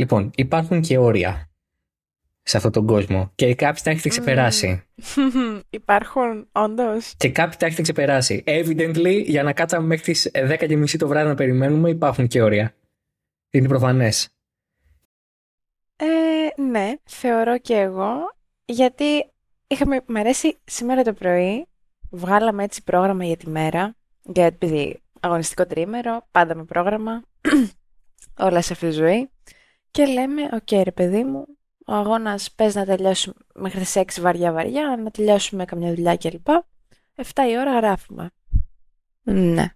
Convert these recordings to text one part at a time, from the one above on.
Λοιπόν, υπάρχουν και όρια σε αυτόν τον κόσμο. Και κάποιοι τα έχετε ξεπεράσει. Υπάρχουν, όντως. Και κάποιοι τα έχετε ξεπεράσει. Evidently, για να κάτσαμε μέχρι τις 10.30 το βράδυ να περιμένουμε, υπάρχουν και όρια. Είναι προφανές. Ε, ναι, θεωρώ και εγώ. Γιατί είχαμε, με αρέσει σήμερα το πρωί, βγάλαμε έτσι πρόγραμμα για τη μέρα. Γιατί αγωνιστικό τρίμερο, πάντα με πρόγραμμα. όλα σε αυτή τη ζωή. Και λέμε, OK okay, ρε παιδί μου, ο αγώνας πες να τελειώσουμε μέχρι τις 6 βαριά βαριά, να τελειώσουμε καμιά δουλειά κλπ. 7 η ώρα γράφουμε. Ναι.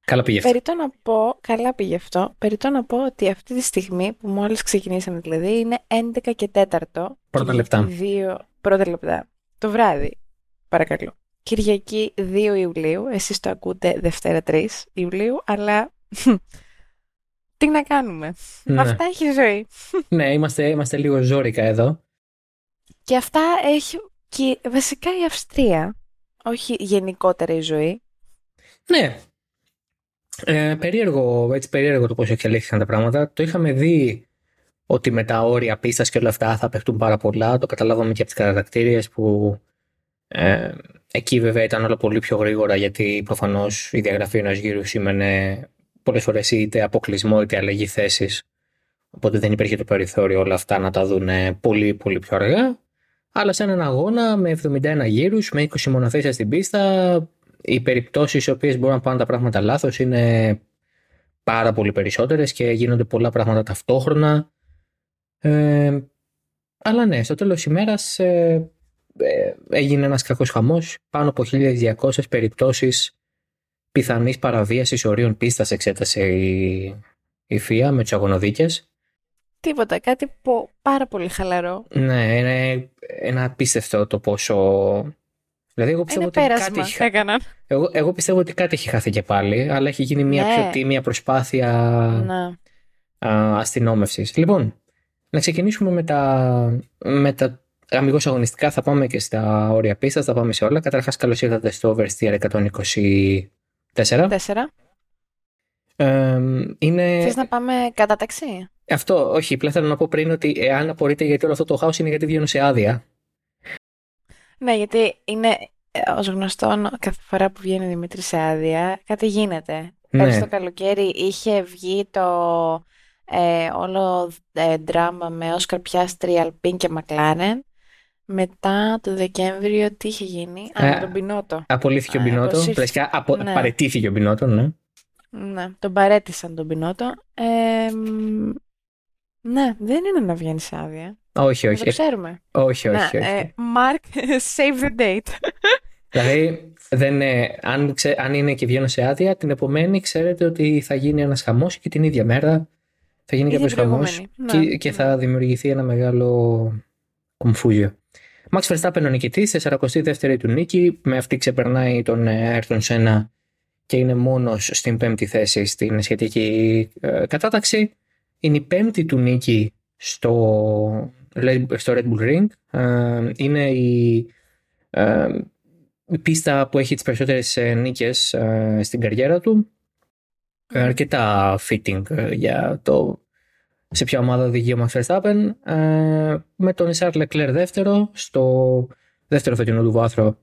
Καλά πήγε αυτό. Περιττό να πω, καλά πήγε αυτό, περιττό να πω ότι αυτή τη στιγμή που μόλις ξεκινήσαμε δηλαδή είναι 11 και 4. Πρώτα λεπτά. Δύο, πρώτα λεπτά. Το βράδυ, παρακαλώ. Κυριακή 2 Ιουλίου, εσείς το ακούτε Δευτέρα 3 Ιουλίου, αλλά τι να κάνουμε; Ναι. Αυτά έχει η ζωή. Ναι, είμαστε, είμαστε λίγο ζώρικα εδώ. Και αυτά έχει και βασικά η Αυστρία, όχι γενικότερα η ζωή. Ναι. Ε, περίεργο, έτσι περίεργο το πώς εξελίχθηκαν τα πράγματα. Το είχαμε δει ότι με τα όρια πίστας και όλα αυτά θα παιχτούν πάρα πολλά. Το καταλάβαμε και από τις κατακτήριες που ε, εκεί βέβαια ήταν όλα πολύ πιο γρήγορα γιατί προφανώς η διαγραφή ενός γύρου σήμαινε πολλές φορές είτε αποκλεισμό είτε αλλαγή θέσης. Οπότε δεν υπήρχε το περιθώριο όλα αυτά να τα δουν πολύ πολύ πιο αργά. Αλλά σε έναν αγώνα με 71 γύρους, με 20 μονοθέσια στην πίστα, οι περιπτώσεις οι οποίες μπορούν να πάνε τα πράγματα λάθος είναι πάρα πολύ περισσότερες και γίνονται πολλά πράγματα ταυτόχρονα. Ε, αλλά ναι, στο τέλος της ημέρας ε, ε, έγινε ένας κακός χαμός. Πάνω από 1200 περιπτώσεις πιθανής παραβίασης ορίων πίστας εξέτασε η, η ΦΙΑ με τους αγωνοδίκες. Τίποτα, κάτι που πάρα πολύ χαλαρό. Ναι, είναι ένα απίστευτο το πόσο... Δηλαδή εγώ πιστεύω είναι ότι κάτι έχει... έκαναν. Εγώ, εγώ πιστεύω ότι κάτι έχει χάθει και πάλι, αλλά έχει γίνει μια ναι. πιο τίμια προσπάθεια ναι. αστυνόμευσης. Λοιπόν, να ξεκινήσουμε με τα, με τα αμυγός αγωνιστικά. Θα πάμε και στα όρια πίστας, θα πάμε σε όλα. Καταρχάς, καλώς ήρθατε στο Oversteer 120 Τέσσερα. Τέσσερα. Ε, είναι... Θες να πάμε κατά ταξί; Αυτό, όχι. Απλά θέλω να πω πριν ότι εάν απορείτε γιατί όλο αυτό το χάος είναι γιατί βγαίνω σε άδεια. Ναι, γιατί είναι ως γνωστό κάθε φορά που βγαίνει ο Δημήτρης σε άδεια κάτι γίνεται. Ναι. Πέρυσι το καλοκαίρι είχε βγει το ε, όλο ε, δράμα με Όσκαρ Πιάστρι, Αλπίν και Μακλάρεν μετά το Δεκέμβριο τι είχε γίνει. Α, ε, τον Πινότο. Απολύθηκε ο Πινότο. Απο... απο... Ναι. Παρετήθηκε ο Πινότο, ναι. Ναι, τον παρέτησαν τον Πινότο. Ε, ναι, δεν είναι να βγαίνεις άδεια. Όχι, όχι. Το ξέρουμε. Όχι, όχι. όχι. Ε, Mark, save the date. Δηλαδή, δεν, αν, ξε, αν είναι και βγαίνω σε άδεια, την επομένη ξέρετε ότι θα γίνει ένας χαμός και την ίδια μέρα θα γίνει κάποιος χαμός και, ναι. και θα δημιουργηθεί ένα μεγάλο κομφούζιο. Max Verstappen ο νικητής, 42η του νίκη. Με αυτή ξεπερνάει τον Ayrton Senna και είναι μόνος στην πέμπτη θέση στην σχετική ε, κατάταξη. Είναι η πέμπτη του νίκη στο, στο Red Bull Ring. Ε, είναι η, ε, η, πίστα που έχει τις περισσότερες νίκες στην καριέρα του. Αρκετά fitting για το σε ποια ομάδα οδηγεί ο Max Verstappen, ε, με τον Ισάρ Λεκλέρ δεύτερο, στο δεύτερο φετινό του βάθρο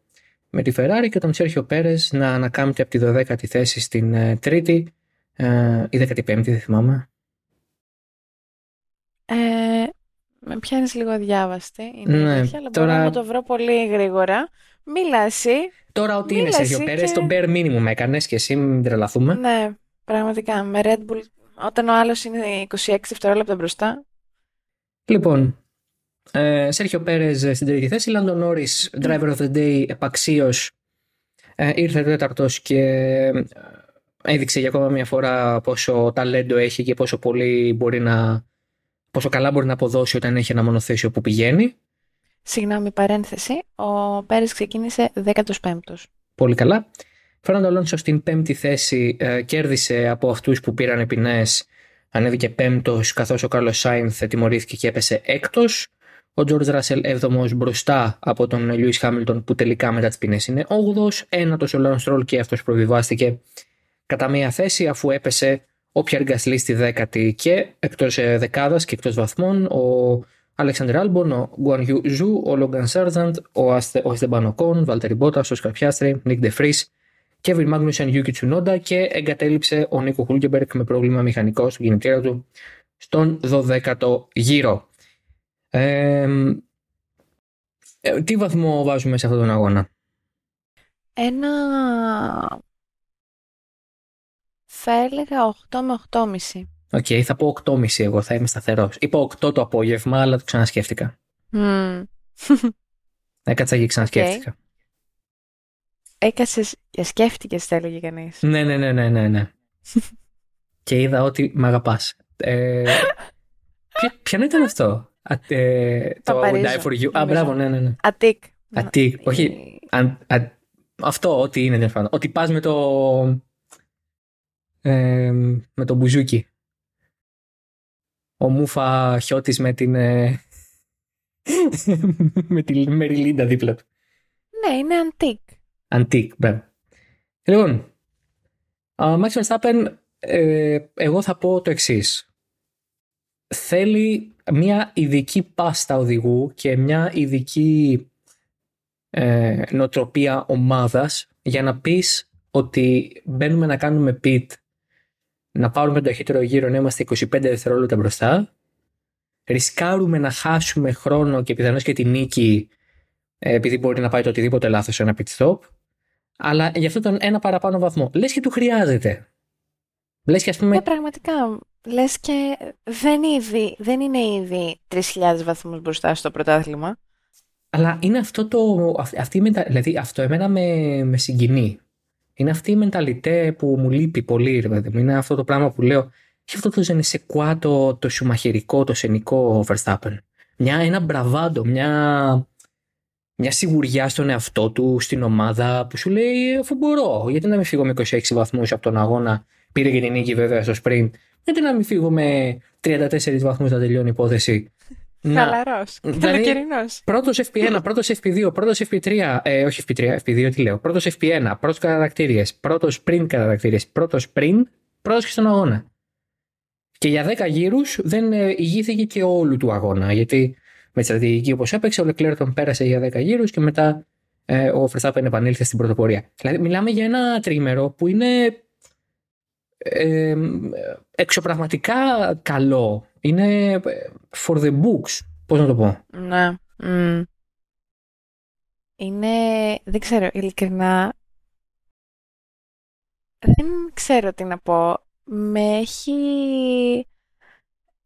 με τη Ferrari και τον Σέρχιο Πέρε να ανακάμπτει από τη 12η θέση στην ε, τρίτη ε, ή 15η, δεν θυμάμαι. Ε, με πιάνεις λίγο αδιάβαστη, είναι ναι, αλήθεια, αλλά τώρα... μπορώ να το βρω πολύ γρήγορα. Μίλα εσύ. Τώρα ό,τι είναι Σέρχιο Πέρε, και... το bare minimum έκανες και εσύ μην τρελαθούμε. Ναι, πραγματικά. Με Red Bull όταν ο άλλος είναι 26 δευτερόλεπτα μπροστά. Λοιπόν, ε, Σέρχιο Πέρες στην τρίτη θέση, Λάντον Νόρις, driver of the day, επαξίως ε, ήρθε τέταρτος και ε, έδειξε για ακόμα μια φορά πόσο ταλέντο έχει και πόσο πολύ μπορεί να. πόσο καλά μπορεί να αποδώσει όταν έχει ένα μονοθέσιο που πηγαίνει. Συγγνώμη, παρένθεση. Ο Πέρες ξεκίνησε 15ο. Πολύ καλά. Φέρναντο Αλόνσο στην πέμπτη θέση ε, κέρδισε από αυτούς που πήραν ποινές. Ανέβηκε πέμπτος, καθώς ο Κάρλος Σάινθ τιμωρήθηκε και έπεσε έκτος. Ο Τζορτζ Ράσελ έβδομος μπροστά από τον Λιούις Χάμιλτον που τελικά μετά τις ποινές είναι 8ος. Ένατος ο Λανς Στρολ και αυτός προβιβάστηκε κατά μία θέση αφού έπεσε ο Πιέρ Γκασλί στη δέκατη και εκτός ε, δεκάδας και εκτός βαθμών ο Αλεξάντερ Άλμπον, ο Γκουαν Ζου, ο Λόγκαν Σάρζαντ, ο, Αστε, ο Εστεμπάν Οκόν, Βάλτερι Μπότας, Όσκαρ Πιάστρι, Νικ Ντε Φρις, Κέβιν Μάγκνουσεν Γιούκι Τσουνόντα και εγκατέλειψε ο Νίκο Χούλκεμπερκ με πρόβλημα μηχανικό στον κινητήρα του στον 12ο γύρο. Ε, τι βαθμό βάζουμε σε αυτόν τον αγώνα; Ένα... Θα έλεγα 8 με 8,5. OK, okay, θα πω 8,5 εγώ, θα είμαι σταθερός. Είπα 8 το απόγευμα, αλλά το ξανασκέφτηκα. Mm. Έκατσα και ξανασκέφτηκα. Okay. Έκατσες και σκέφτηκες, θα έλεγε κανείς. Ναι, ναι, ναι, ναι, ναι. ναι. και είδα ότι με αγαπάς. Ε, ποιο, ήταν αυτό, ε, το I Die for You. Α, μπράβο, ναι, ναι. ναι. Ατίκ. Ατίκ, όχι. αυτό, ό,τι είναι τέλος πάντων. Ότι πας με το. Ε, με το μπουζούκι. Ο Μούφα χιώτης με την. Ε, με τη Μεριλίντα δίπλα του. Ναι, είναι αντίκ. Αντίκ, μπράβο. Λοιπόν, Max Verstappen, ε, εγώ θα πω το εξής. Θέλει μια ειδική πάστα οδηγού και μια ειδική ε, νοοτροπία ομάδας για να πεις ότι μπαίνουμε να κάνουμε pit, να πάρουμε τον ταχύτερο γύρο να είμαστε 25 δευτερόλεπτα μπροστά, ρισκάρουμε να χάσουμε χρόνο και πιθανώς και τη νίκη ε, επειδή μπορεί να πάει το οτιδήποτε λάθος σε ένα pit stop, αλλά γι' αυτό τον ένα παραπάνω βαθμό. Λες και του χρειάζεται. Λες και ας πούμε... Ναι, πραγματικά. Λες και δεν, ήδη, δεν είναι ήδη 3.000 βαθμούς μπροστά στο πρωτάθλημα. Αλλά είναι αυτό το... Αυτή, δηλαδή αυτό εμένα με, με συγκινεί. Είναι αυτή η μενταλιτέ που μου λείπει πολύ, ρε παιδί Είναι αυτό το πράγμα που λέω. Έχει αυτό το ζενεσεκουά, το, το σουμαχερικό, το σενικό Verstappen. Μια, ένα μπραβάντο, μια, μια σιγουριά στον εαυτό του, στην ομάδα που σου λέει αφού μπορώ. Γιατί να μην φύγω με 26 βαθμούς από τον αγώνα. Πήρε και την νίκη βέβαια στο sprint. Γιατί να μην φύγω με 34 βαθμούς να τελειώνει η υπόθεση. Χαλαρός. Δηλαδή, πρώτος FP1, πρώτος FP2, πρώτος FP3, ε, όχι FP3, FP2 τι λέω. Πρώτος FP1, πρώτος κατατακτήριες, πρώτος sprint κατατακτήριες, πρώτος sprint, πρώτος και στον αγώνα. Και για 10 γύρους δεν ε, ηγήθηκε και όλου του αγώνα. Γιατί με τη στρατηγική όπως έπαιξε, ο Λεκλέρ τον πέρασε για 10 γύρους και μετά ε, ο Verstappen επανήλθε στην πρωτοπορία. Δηλαδή, μιλάμε για ένα τρίμερο που είναι ε, εξωπραγματικά καλό. Είναι ε, for the books. Πώς να το πω; Ναι. Είναι, δεν ξέρω, ειλικρινά, δεν ξέρω τι να πω. Με έχει...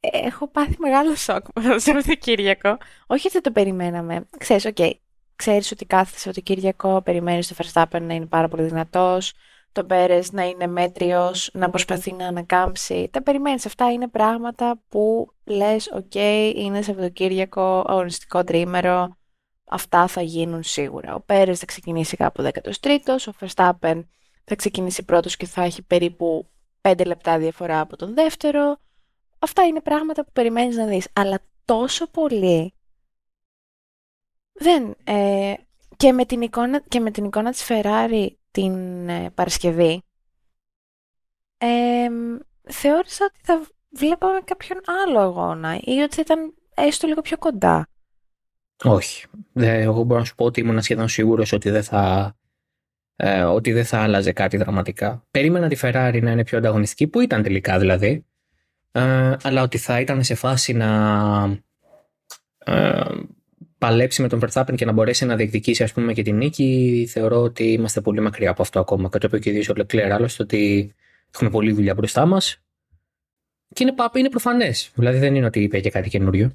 Έχω πάθει μεγάλο σοκ με το Κυριακό. Όχι ότι το περιμέναμε. Ξέρεις, OK, okay. ξέρεις ότι κάθεσαι το Κυριακό, περιμένεις το Verstappen να είναι πάρα πολύ δυνατός, τον Πέρες να είναι μέτριος, να προσπαθεί να ανακάμψει. Τα περιμένεις. Αυτά είναι πράγματα που λες, OK, okay, είναι Σαββατοκύριακο, αγωνιστικό τρίμερο, αυτά θα γίνουν σίγουρα. Ο Πέρες θα ξεκινήσει κάπου 13ος, ο Verstappen θα ξεκινήσει πρώτος και θα έχει περίπου 5 λεπτά διαφορά από τον δεύτερο. Αυτά είναι πράγματα που περιμένεις να δεις. Αλλά τόσο πολύ δεν... Ε, και, με την εικόνα, και με την εικόνα της Ferrari την ε, Παρασκευή, ε, θεώρησα ότι θα βλέπαμε κάποιον άλλο αγώνα ή ότι θα ήταν έστω λίγο πιο κοντά. Όχι. Εγώ μπορώ να σου πω ότι ήμουν σχεδόν σίγουρος ότι δεν θα, ε, ότι δεν θα άλλαζε κάτι δραματικά. Περίμενα τη Ferrari να είναι πιο ανταγωνιστική, που ήταν τελικά δηλαδή, ε, αλλά ότι θα ήταν σε φάση να ε, παλέψει με τον Verstappen και να μπορέσει να διεκδικήσει ας πούμε και την νίκη, θεωρώ ότι είμαστε πολύ μακριά από αυτό ακόμα. Και το είπε και ο Leclerc άλλωστε ότι έχουμε πολλή δουλειά μπροστά μας. Και είναι, είναι προφανές. Δηλαδή δεν είναι ότι είπε και κάτι καινούριο.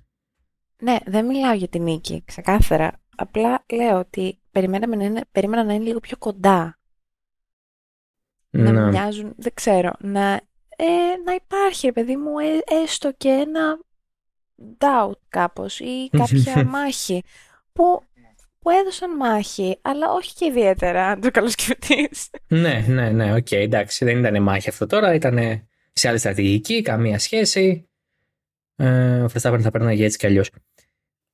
Ναι, δεν μιλάω για την νίκη, ξεκάθαρα. Απλά λέω ότι περιμέναμε να είναι, περίμενα να είναι λίγο πιο κοντά. Να, να μοιάζουν, δεν ξέρω, να, ε, να υπάρχει, παιδί μου, ε, έστω και ένα doubt κάπως ή κάποια μάχη που, που έδωσαν μάχη, αλλά όχι και ιδιαίτερα, αν το καλοσκεφτείς. ναι, ναι, ναι, OK, okay, εντάξει, δεν ήταν μάχη αυτό τώρα, ήταν σε άλλη στρατηγική, καμία σχέση. Ε, ο Verstappen θα περνάει έτσι κι αλλιώς.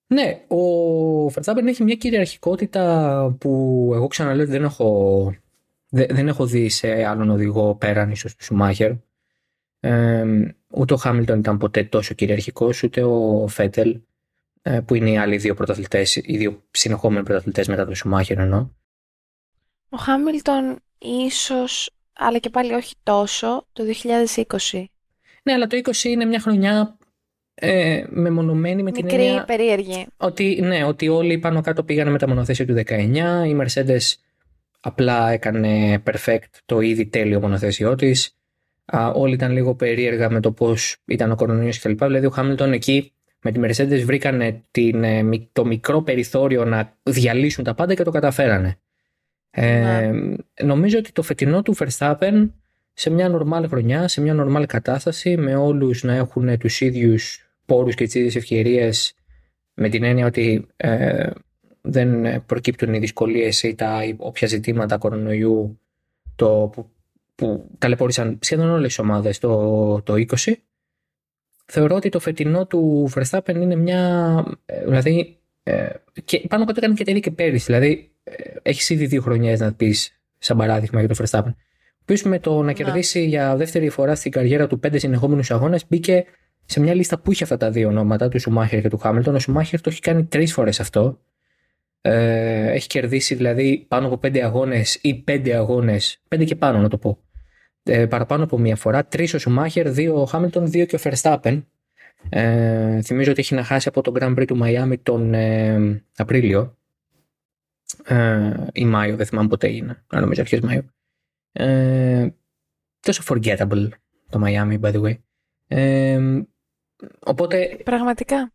Ναι, ο Verstappen έχει μια κυριαρχικότητα που εγώ ξαναλέω ότι δεν έχω, δεν, έχω δει σε άλλον οδηγό πέραν ίσως του Σουμάχερ. Ε, ούτε ο Χάμιλτον ήταν ποτέ τόσο κυριαρχικός, ούτε ο Φέτελ, ε, που είναι οι άλλοι δύο πρωταθλητές, οι δύο συνεχόμενοι πρωταθλητές μετά τον Σουμάχερ εννοώ. Ο Χάμιλτον ίσως, αλλά και πάλι όχι τόσο, το 2020. Ναι, αλλά το 20 είναι μια χρονιά ε, μεμονωμένη με Μικρή, την έννοια περίεργη. ότι, ναι, ότι όλοι πάνω κάτω πήγανε με τα μονοθέσια του 19, η Mercedes απλά έκανε perfect το ήδη τέλειο μονοθέσιό τη. Όλοι ήταν λίγο περίεργα με το πώς ήταν ο κορονοϊός κτλ. Δηλαδή ο Χάμιλτον εκεί με τη Mercedes βρήκανε την, ε, το μικρό περιθώριο να διαλύσουν τα πάντα και το καταφέρανε. Ε, νομίζω ότι το φετινό του Verstappen σε μια νορμάλ χρονιά, σε μια νορμάλ κατάσταση, με όλους να έχουν τους ίδιους πόρους και τις ίδιες ευκαιρίες, με την έννοια ότι ε, δεν προκύπτουν οι δυσκολίες ή τα όποια ζητήματα κορονοϊού το, που, που ταλαιπώρησαν σχεδόν όλες οι ομάδες το, το 20. Θεωρώ ότι το φετινό του Verstappen είναι μια... Ε, δηλαδή, ε, και πάνω κάτω έκανε και τέλει και πέρυσι. Δηλαδή, ε, έχεις ήδη δύο χρονιές να πεις σαν παράδειγμα για το Verstappen. Ο με το να ναι. κερδίσει για δεύτερη φορά στην καριέρα του πέντε συνεχόμενους αγώνες μπήκε σε μια λίστα που είχε αυτά τα δύο ονόματα, του Σουμάχερ και του Χάμιλτον. Ο Σουμάχερ το έχει κάνει τρεις φορές αυτό. Ε, έχει κερδίσει δηλαδή πάνω από πέντε αγώνες ή πέντε αγώνες, πέντε και πάνω να το πω. Ε, παραπάνω από μία φορά. Τρεις ο Σουμάχερ, δύο ο Χάμιλτον, δύο και ο Verstappen. Ε, θυμίζω ότι έχει να χάσει από τον Grand Prix του Μαϊάμι τον ε, Απρίλιο ε, ή Μάιο, δεν θυμάμαι ποτέ είναι, αλλά νομίζω αρχές Μάιο. Ε, τόσο forgettable το Miami, by the way. Ε, οπότε... Πραγματικά.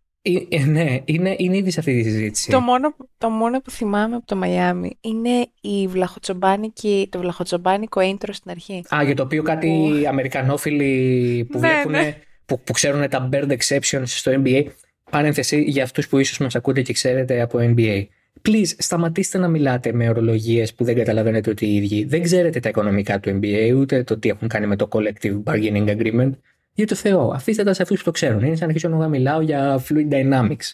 Ε, ναι, είναι, είναι ήδη σε αυτή τη συζήτηση. Το μόνο, το μόνο που θυμάμαι από το Μαϊάμι είναι η βλαχοτσομπάνικη, το βλαχοτσομπάνικο intro στην αρχή. Α, για το οποίο κάτι oh. Αμερικανόφιλοι που, ναι, βλέπουν, ναι. που, που ξέρουν τα bird exceptions στο NBA. Παρένθεση για αυτούς που ίσως μας ακούτε και ξέρετε από NBA. Please, σταματήστε να μιλάτε με ορολογίες που δεν καταλαβαίνετε ότι οι ίδιοι. Δεν ξέρετε τα οικονομικά του NBA, ούτε το τι έχουν κάνει με το Collective Bargaining Agreement. Για το Θεό, αφήστε τα σε αυτούς που το ξέρουν. Είναι σαν να αρχίσω να μιλάω για Fluid Dynamics.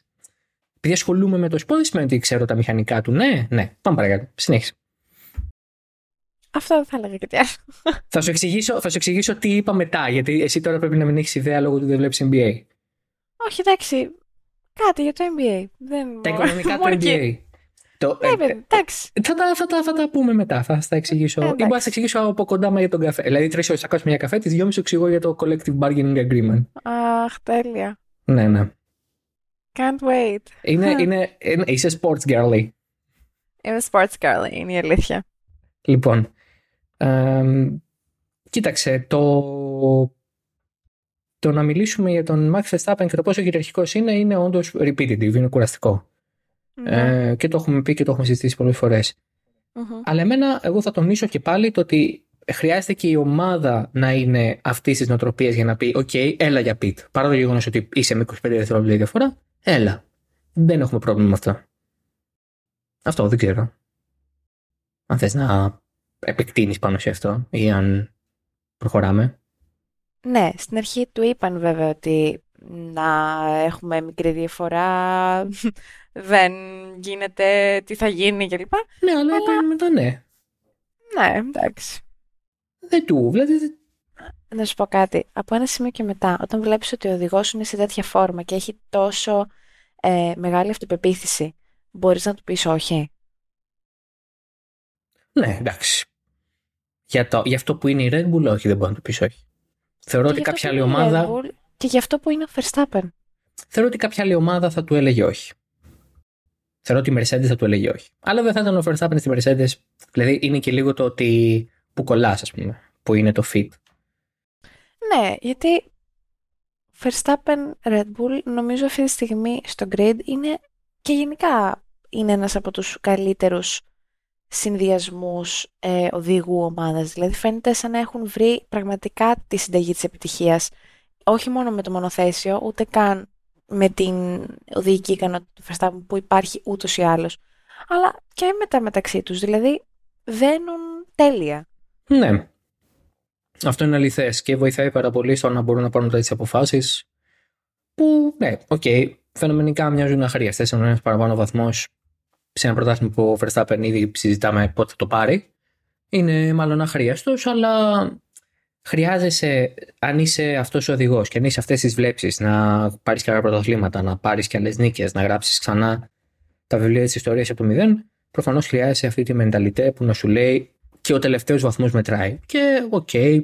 Επειδή ασχολούμαι με το σπort, δεν σημαίνει ότι ξέρω τα μηχανικά του. Ναι, ναι, πάμε παρακάτω. Συνέχισε. Αυτό δεν θα έλεγα και τι άλλο. θα, σου εξηγήσω, θα σου εξηγήσω τι είπα μετά, γιατί εσύ τώρα πρέπει να μην έχεις ιδέα λόγω του δεν βλέπεις NBA. Όχι, εντάξει. Κάτι για το NBA. Δεν... Τα οικονομικά του NBA. Το, ναι, ε, εντάξει. Θα τα, θα, τα, θα τα πούμε μετά. Θα τα εξηγήσω. Ε, ή μπορεί να τα εξηγήσω από κοντά μα για τον καφέ. Δηλαδή, τρεις ώρες θα κάτσουμε μια καφέ, τις δυόμιση εξηγώ για το collective bargaining agreement. Αχ, τέλεια. Ναι, ναι. Can't wait. Είναι, είναι, είναι, είσαι sports girly. Είμαι sports girly, είναι η αλήθεια. Λοιπόν, ε, κοίταξε, το, το να μιλήσουμε για τον Max Verstappen και το πόσο κυριαρχικός είναι, είναι όντως repetitive, είναι κουραστικό. Ναι. Ε, και το έχουμε πει και το έχουμε συζητήσει πολλές φορές. Αλλά εμένα, εγώ θα τονίσω και πάλι το ότι χρειάζεται και η ομάδα να είναι αυτής της νοοτροπίας για να πει: OK, έλα για πιτ. Παρά το γεγονός ότι είσαι με 25 δευτερόλεπτα διαφορά, έλα. Δεν έχουμε πρόβλημα με αυτό. Αυτό δεν ξέρω. Αν θες να επεκτείνεις πάνω σε αυτό ή αν προχωράμε. Ναι, στην αρχή του είπαν βέβαια ότι να έχουμε μικρή διαφορά, δεν γίνεται, τι θα γίνει κλπ. Ναι, αλλά, αλλά... μετά ναι. Ναι, εντάξει. Δεν του, δηλαδή... Να σου πω κάτι. Από ένα σημείο και μετά, όταν βλέπεις ότι ο οδηγός είναι σε τέτοια φόρμα και έχει τόσο ε, μεγάλη αυτοπεποίθηση, μπορείς να του πεις όχι; Ναι, εντάξει. Για, το, για αυτό που είναι η Red Bull, όχι, δεν μπορεί να του πεις όχι. Θεωρώ ότι κάποια άλλη ομάδα... και για αυτό που είναι ο Verstappen. Θεωρώ ότι κάποια άλλη ομάδα θα του έλεγε όχι. Θεωρώ ότι η Mercedes θα του έλεγε όχι. Αλλά δεν θα ήταν ο Verstappen στη Mercedes. Δηλαδή είναι και λίγο το ότι που κολλάς, ας πούμε, που είναι το fit. Ναι, γιατί Verstappen Red Bull νομίζω αυτή τη στιγμή στο grid είναι και γενικά είναι ένας από τους καλύτερους συνδυασμούς ε, οδηγού ομάδας. Δηλαδή φαίνεται σαν να έχουν βρει πραγματικά τη συνταγή της επιτυχίας. Όχι μόνο με το μονοθέσιο, ούτε καν με την οδηγική ικανότητα του Verstappen που υπάρχει ούτως ή άλλως. Αλλά και μετά μεταξύ τους. Δηλαδή δένουν τέλεια. Ναι. Αυτό είναι αληθές και βοηθάει πάρα πολύ στο να μπορούν να πάρουν τέτοιες αποφάσεις που, ναι, OK, okay, φαινομενικά μοιάζουν αχρείαστες. Ενώ ένας παραπάνω βαθμός σε ένα πρωτάθλημα που ο Verstappen ήδη συζητάμε πότε θα το πάρει, είναι μάλλον αχρείαστος, αλλά χρειάζεσαι, αν είσαι αυτός ο οδηγός και αν έχεις αυτές τις βλέψεις, να πάρεις και άλλα πρωταθλήματα, να πάρεις και άλλες νίκες, να γράψεις ξανά τα βιβλία της ιστορίας από το μηδέν, προφανώς χρειάζεσαι αυτή τη μενταλιτέ που να σου λέει και ο τελευταίος βαθμός μετράει. Και OK, okay,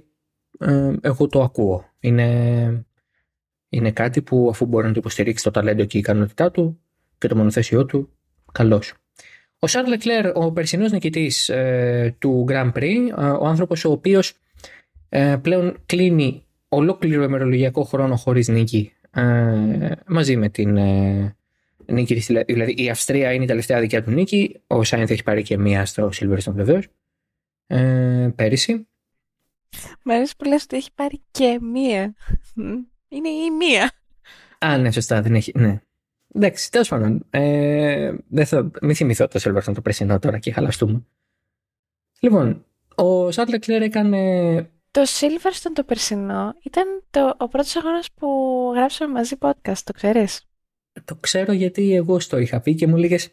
ε, εγώ το ακούω. Είναι, είναι κάτι που αφού μπορεί να το υποστηρίξει το ταλέντο και η ικανότητά του και το μονοθέσιό του, καλώς. Ο Σαρλ Λεκλέρ, ο περσινός νικητής ε, του Grand Prix, ε, ο άνθρωπος ο οποίος ε, πλέον κλείνει ολόκληρο ημερολογιακό χρόνο χωρίς νίκη ε, μαζί με την ε, νίκη Δηλαδή η Αυστρία είναι η τελευταία δικιά του νίκη. Ο Σάινθ έχει πάρει και μία στο Silverstone βεβαίως. Ε, πέρυσι. Μ' αρέσει που λες ότι έχει πάρει και μία. Είναι η μία. Α, ναι, σωστά, δεν έχει. Ναι. Εντάξει, τέλος πάντων. Ε, δεν θα, μην θυμηθώ το Silverstone το πρεσινό τώρα και χαλαστούμε. Λοιπόν, ο Σάρλ Λεκλέρ έκανε. Το Silverstone το περσινό ήταν το, ο πρώτος αγώνας που γράψαμε μαζί podcast, το ξέρεις; Το ξέρω γιατί εγώ στο είχα πει και μου λέγες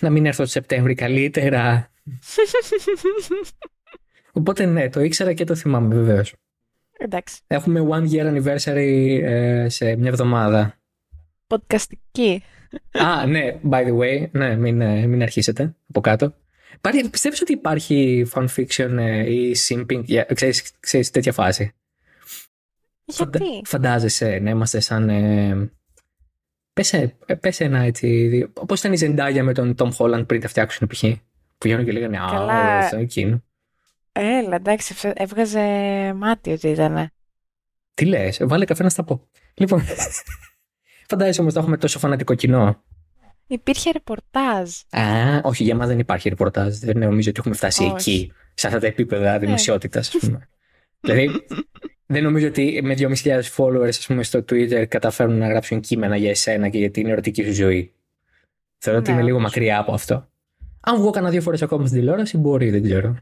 να μην έρθω το Σεπτέμβρη καλύτερα. Οπότε ναι, το ήξερα και το θυμάμαι βεβαίως. Εντάξει. Έχουμε one year anniversary ε, σε μια εβδομάδα. Podcastική. Α, ναι, by the way, ναι, μην, ε, μην αρχίσετε από κάτω. Πιστεύεις ότι υπάρχει fanfiction ε, ή simping, yeah, ξέρεις, ξέρεις τέτοια φάση; Γιατί; φαντάζεσαι να είμαστε σαν... Ε, πες, ένα έτσι... Πώς ήταν η Ζεντάγια με τον Tom Holland πριν τα φτιάξουν π.χ. Που γίνονται και λέγανε «Α, εκείνο». Έλα, εντάξει, έβγαζε μάτι ότι ήταν. Τι λες, βάλε καφέ να στα πω. Λοιπόν, φαντάζεσαι όμως να έχουμε τόσο φανατικό κοινό. Υπήρχε ρεπορτάζ. Α, όχι, για μας δεν υπάρχει ρεπορτάζ. Δεν νομίζω ότι έχουμε φτάσει εκεί, σε αυτά τα επίπεδα ναι. δημοσιότητας, ας πούμε. δηλαδή, δεν νομίζω ότι με 2.500 followers ας πούμε, στο Twitter καταφέρουν να γράψουν κείμενα για εσένα και για την ερωτική σου ζωή. Θεωρώ ότι ναι, είμαι λίγο μακριά από αυτό. Αν βγω κανένα δύο φορές ακόμα στην τηλεόραση, μπορεί, δεν ξέρω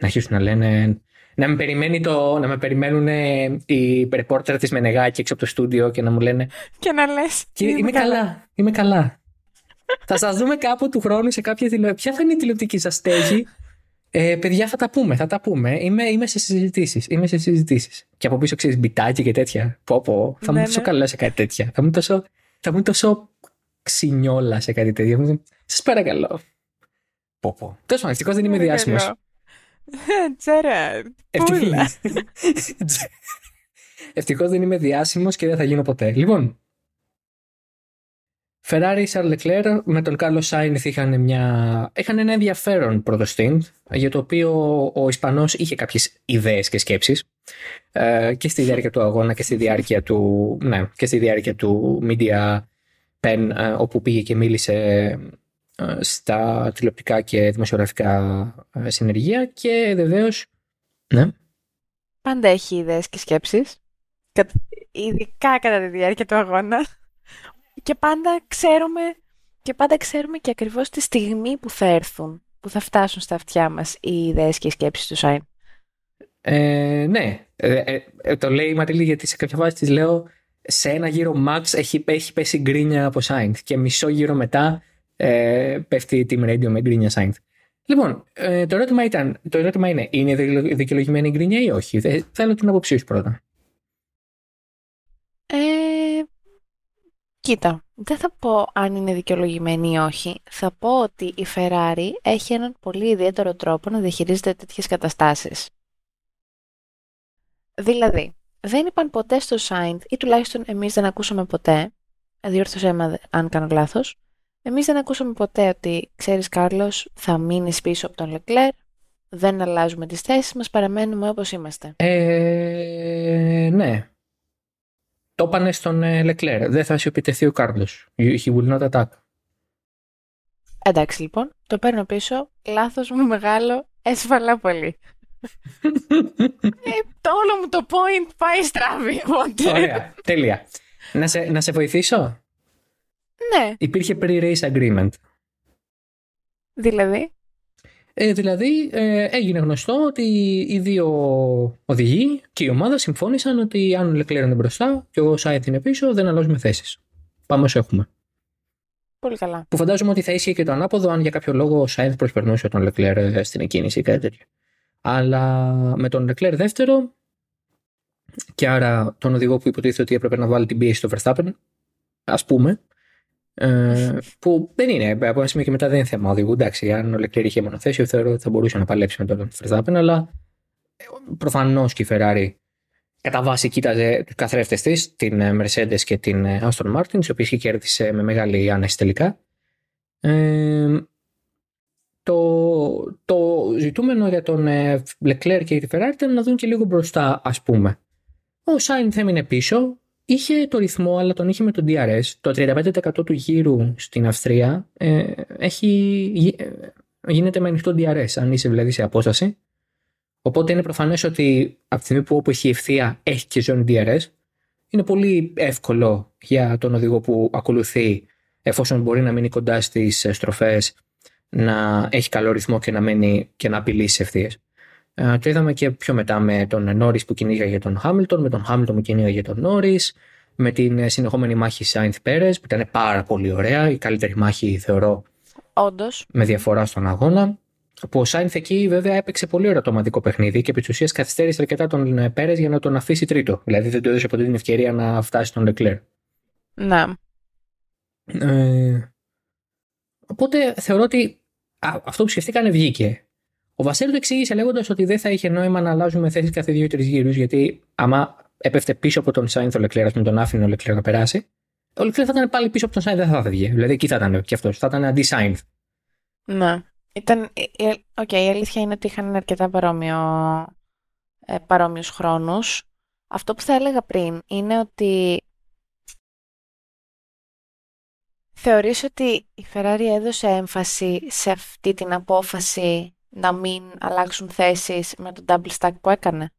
να αρχίσουν να λένε. Να με, περιμένει το, να με περιμένουν οι ρεπόρτερ της Μενεγάκη έξω από το στούντιο και να μου λένε. Και να λες. Είμαι, καλά. Είμαι καλά. Θα σας δούμε κάπου του χρόνου σε κάποια τηλεοπτική. Ποια θα είναι η τηλεοπτική σας στέγη; Ε, παιδιά, θα τα πούμε, θα τα πούμε. Είμαι, είμαι σε συζητήσεις. Είμαι σε συζητήσεις. Και από πίσω ξέρεις μπιτάκι και τέτοια. Πω, πω. Θα ναι, μου τόσο ναι. καλά σε κάτι τέτοια. Θα μου τόσο, θα μου τόσο ξινιόλα σε κάτι τέτοιο. Σας παρακαλώ. Πω, πω. Τέλος πάντων, ευτυχώς δεν είμαι διάσημος. Τζέρα, πούλα. Ευτυχώς δεν είμαι διάσημος και δεν θα γίνω ποτέ. Λοιπόν, Ferrari Charles Leclerc με τον Carlos Sainz είχαν, μια... είχαν ένα ενδιαφέρον πρώτο για το οποίο ο Ισπανός είχε κάποιες ιδέες και σκέψεις ε, και στη διάρκεια του αγώνα και στη διάρκεια του, ναι, και στη διάρκεια του Media Pen ε, όπου πήγε και μίλησε ε, στα τηλεοπτικά και δημοσιογραφικά ε, συνεργεία και βεβαίως. Ναι. Πάντα έχει ιδέες και σκέψεις. Ειδικά κατά τη διάρκεια του αγώνα. Και πάντα ξέρουμε και πάντα ξέρουμε και ακριβώς τη στιγμή που θα έρθουν, που θα φτάσουν στα αυτιά μας οι ιδέες και οι σκέψεις του Σάιν. Ε, ναι, ε, το λέει η Ματίλη γιατί σε κάποια φάση της λέω σε ένα γύρο Max έχει, έχει πέσει γκρίνια από Σάιν και μισό γύρο μετά ε, πέφτει η Team Radio με γκρίνια Sainz. Λοιπόν, ε, το, ερώτημα ήταν, το ερώτημα είναι, είναι δικαιολογημένη η γκρίνια ή όχι; θέλω την άποψή σου πρώτα. Ε, κοίτα, δεν θα πω αν είναι δικαιολογημένη ή όχι. Θα πω ότι η Ferrari έχει έναν πολύ ιδιαίτερο τρόπο να διαχειρίζεται τέτοιες καταστάσεις. Δηλαδή, δεν είπαν ποτέ στο Sainz, ή τουλάχιστον εμείς δεν ακούσαμε ποτέ, διόρθωσέ με αν κάνω λάθος, Εμείς δεν ακούσαμε ποτέ ότι, ξέρεις Κάρλος, θα μείνεις πίσω από τον Λεκλέρ, δεν αλλάζουμε τις θέσεις μας, παραμένουμε όπως είμαστε. Ε, ναι. Το είπανε στον ε, Λεκλέρ. Δεν θα σου επιτεθεί ο Κάρλος. He will not attack. Εντάξει λοιπόν, το παίρνω πίσω. Λάθος μου μεγάλο, έσφαλα πολύ. ε, το όλο μου το point πάει στραβή. Ωραία, τέλεια. Να σε, να σε βοηθήσω; Ναι. Υπήρχε pre-race agreement. Δηλαδή; Ε, δηλαδή ε, έγινε γνωστό ότι οι δύο οδηγοί και η ομάδα συμφώνησαν ότι αν ο Λεκλέρ είναι μπροστά και ο Σάιντ είναι πίσω δεν αλλάζουμε θέσεις. Πάμε όσο έχουμε. Πολύ καλά. Που φαντάζομαι ότι θα ίσχυε και το ανάποδο αν για κάποιο λόγο ο Σάιντ προσπερνούσε τον Λεκλέρ στην εκκίνηση ή κάτι τέτοιο. Αλλά με τον Leclerc δεύτερο και άρα τον οδηγό που υποτίθεται ότι έπρεπε να βάλει την πίεση στο Verstappen, ας πούμε, ε, που δεν είναι, από ένα σημείο και μετά δεν είναι θέμα οδηγού. Εντάξει, αν ο Leclerc είχε μονοθέσιο, θεωρώ ότι θα μπορούσε να παλέψει με τον Verstappen, αλλά προφανώς και η Ferrari κατά βάση κοίταζε τους καθρέφτες της, την Mercedes και την Aston Martin, τις οποίες και κέρδισε με μεγάλη άνεση τελικά. Ε, το, το ζητούμενο για τον ε, Leclerc και τη Ferrari ήταν να δουν και λίγο μπροστά, ας πούμε. Ο Σάινθ έμεινε πίσω, είχε το ρυθμό, αλλά τον είχε με το DRS. Το 35% του γύρου στην Αυστρία ε, έχει, ε, γίνεται με ανοιχτό DRS, αν είσαι δηλαδή σε απόσταση. Οπότε είναι προφανές ότι από τη στιγμή που όπου έχει ευθεία έχει και ζώνη DRS, είναι πολύ εύκολο για τον οδηγό που ακολουθεί, εφόσον μπορεί να μείνει κοντά στις στροφές, να έχει καλό ρυθμό και να μένει και να απειλήσει ευθείες. Ε, το είδαμε και πιο μετά με τον Νόρι που κυνήγαγε τον Χάμιλτον, με τον Χάμιλτον που κυνήγαγε τον Νόρι, με την συνεχόμενη μάχη Σάινθ Πέρε που ήταν πάρα πολύ ωραία, η καλύτερη μάχη θεωρώ. Όντως. Με διαφορά στον αγώνα. Που ο Σάινθ εκεί βέβαια έπαιξε πολύ ωραίο το ομαδικό παιχνίδι και επί της ουσίας καθυστέρησε αρκετά τον Πέρε για να τον αφήσει τρίτο. Δηλαδή δεν του έδωσε ποτέ την ευκαιρία να φτάσει στον Λεκλέρ. Ναι. Ε, οπότε θεωρώ ότι αυτό που σκεφτήκανε βγήκε. Ο Βασίλη το εξήγησε λέγοντας ότι δεν θα είχε νόημα να αλλάζουμε θέσεις κάθε δύο-τρει γύρους, γιατί άμα έπεφτε πίσω από τον Σάινθ ο Λεκλέρας, με τον άφηνε ο Λεκλέρα να περάσει, ο Λεκλέρα θα ήταν πάλι πίσω από τον Σάινθ, δεν θα έφευγε. Δηλαδή εκεί θα ήταν και αυτός. Θα ήταν αντί Σάινθ. Ναι. Ήταν, okay, η αλήθεια είναι ότι είχαν αρκετά παρόμοιο, ε, παρόμοιους χρόνους. Αυτό που θα έλεγα πριν είναι ότι θεωρείς ότι η Ferrari έδωσε έμφαση σε αυτή την απόφαση να μην αλλάξουν θέσεις με το double stack που έκανε.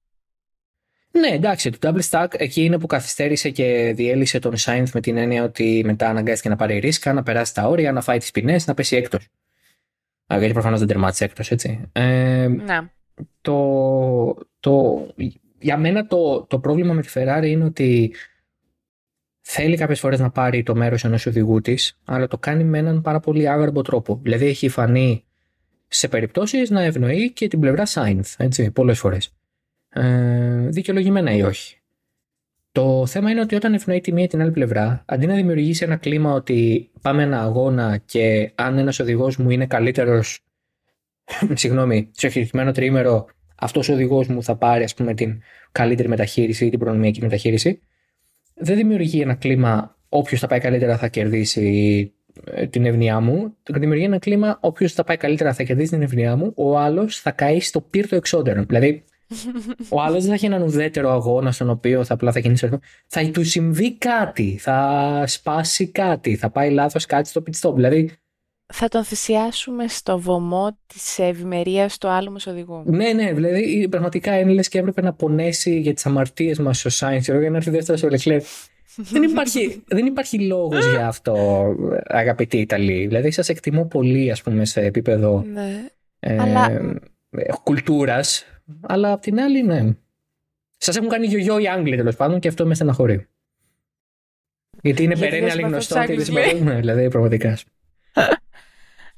Ναι, εντάξει, το double stack εκεί είναι που καθυστέρησε και διέλυσε τον Sainz με την έννοια ότι μετά αναγκάστηκε να πάρει ρίσκα, να περάσει τα όρια, να φάει τις ποινές, να πέσει έκτος. Γιατί προφανώς δεν τερμάτισε έκτος, έτσι. Ε, ναι. Το, το, για μένα το, το πρόβλημα με τη Ferrari είναι ότι θέλει κάποιες φορές να πάρει το μέρος ενός οδηγού της, αλλά το κάνει με έναν πάρα πολύ άγαρμπο τρόπο. Δηλαδή έχει φανεί σε περιπτώσεις να ευνοεί και την πλευρά Sainz, έτσι, πολλές φορές. Ε, δικαιολογημένα ή όχι. Το θέμα είναι ότι όταν ευνοεί τη μία την άλλη πλευρά, αντί να δημιουργήσει ένα κλίμα ότι πάμε ένα αγώνα και αν ένας οδηγός μου είναι καλύτερος, συγγνώμη, στο συγκεκριμένο τρίμερο, αυτός ο οδηγός μου θα πάρει ας πούμε, την καλύτερη μεταχείριση ή την προνομιακή μεταχείριση, δεν δημιουργεί ένα κλίμα όποιος θα πάει καλύτερα θα κερδίσει ε, την ευνοιά μου. Δημιουργεί ένα κλίμα όποιος θα πάει καλύτερα θα κερδίσει την ευνοιά μου, ο άλλος θα καεί στο πύρ το εξώτερο. Δηλαδή, ο άλλος δεν θα έχει έναν ουδέτερο αγώνα στον οποίο θα απλά θα κινήσει. Θα του συμβεί κάτι, θα σπάσει κάτι, θα πάει λάθος κάτι στο pit stop. Δηλαδή, θα τον θυσιάσουμε στο βωμό της ευημερίας του άλλου μας οδηγού. Ναι, ναι, δηλαδή πραγματικά είναι λες και έπρεπε να πονέσει για τις αμαρτίες μας ο Σάινς για να έρθει δεύτερο ο Λεκλέρ. Δεν υπάρχει, δεν υπάρχει λόγος για αυτό, αγαπητοί Ιταλοί. Δηλαδή, σας εκτιμώ πολύ, ας πούμε, σε επίπεδο ναι. ε, αλλά... κουλτούρας, αλλά απ' την άλλη, ναι. Σας έχουν κάνει γιογιό οι Άγγλοι, τέλος πάντων, και αυτό με στεναχωρεί. Γιατί είναι περένει γνωστό ότι δεν συμπαθούν, δηλαδή, πραγματικά.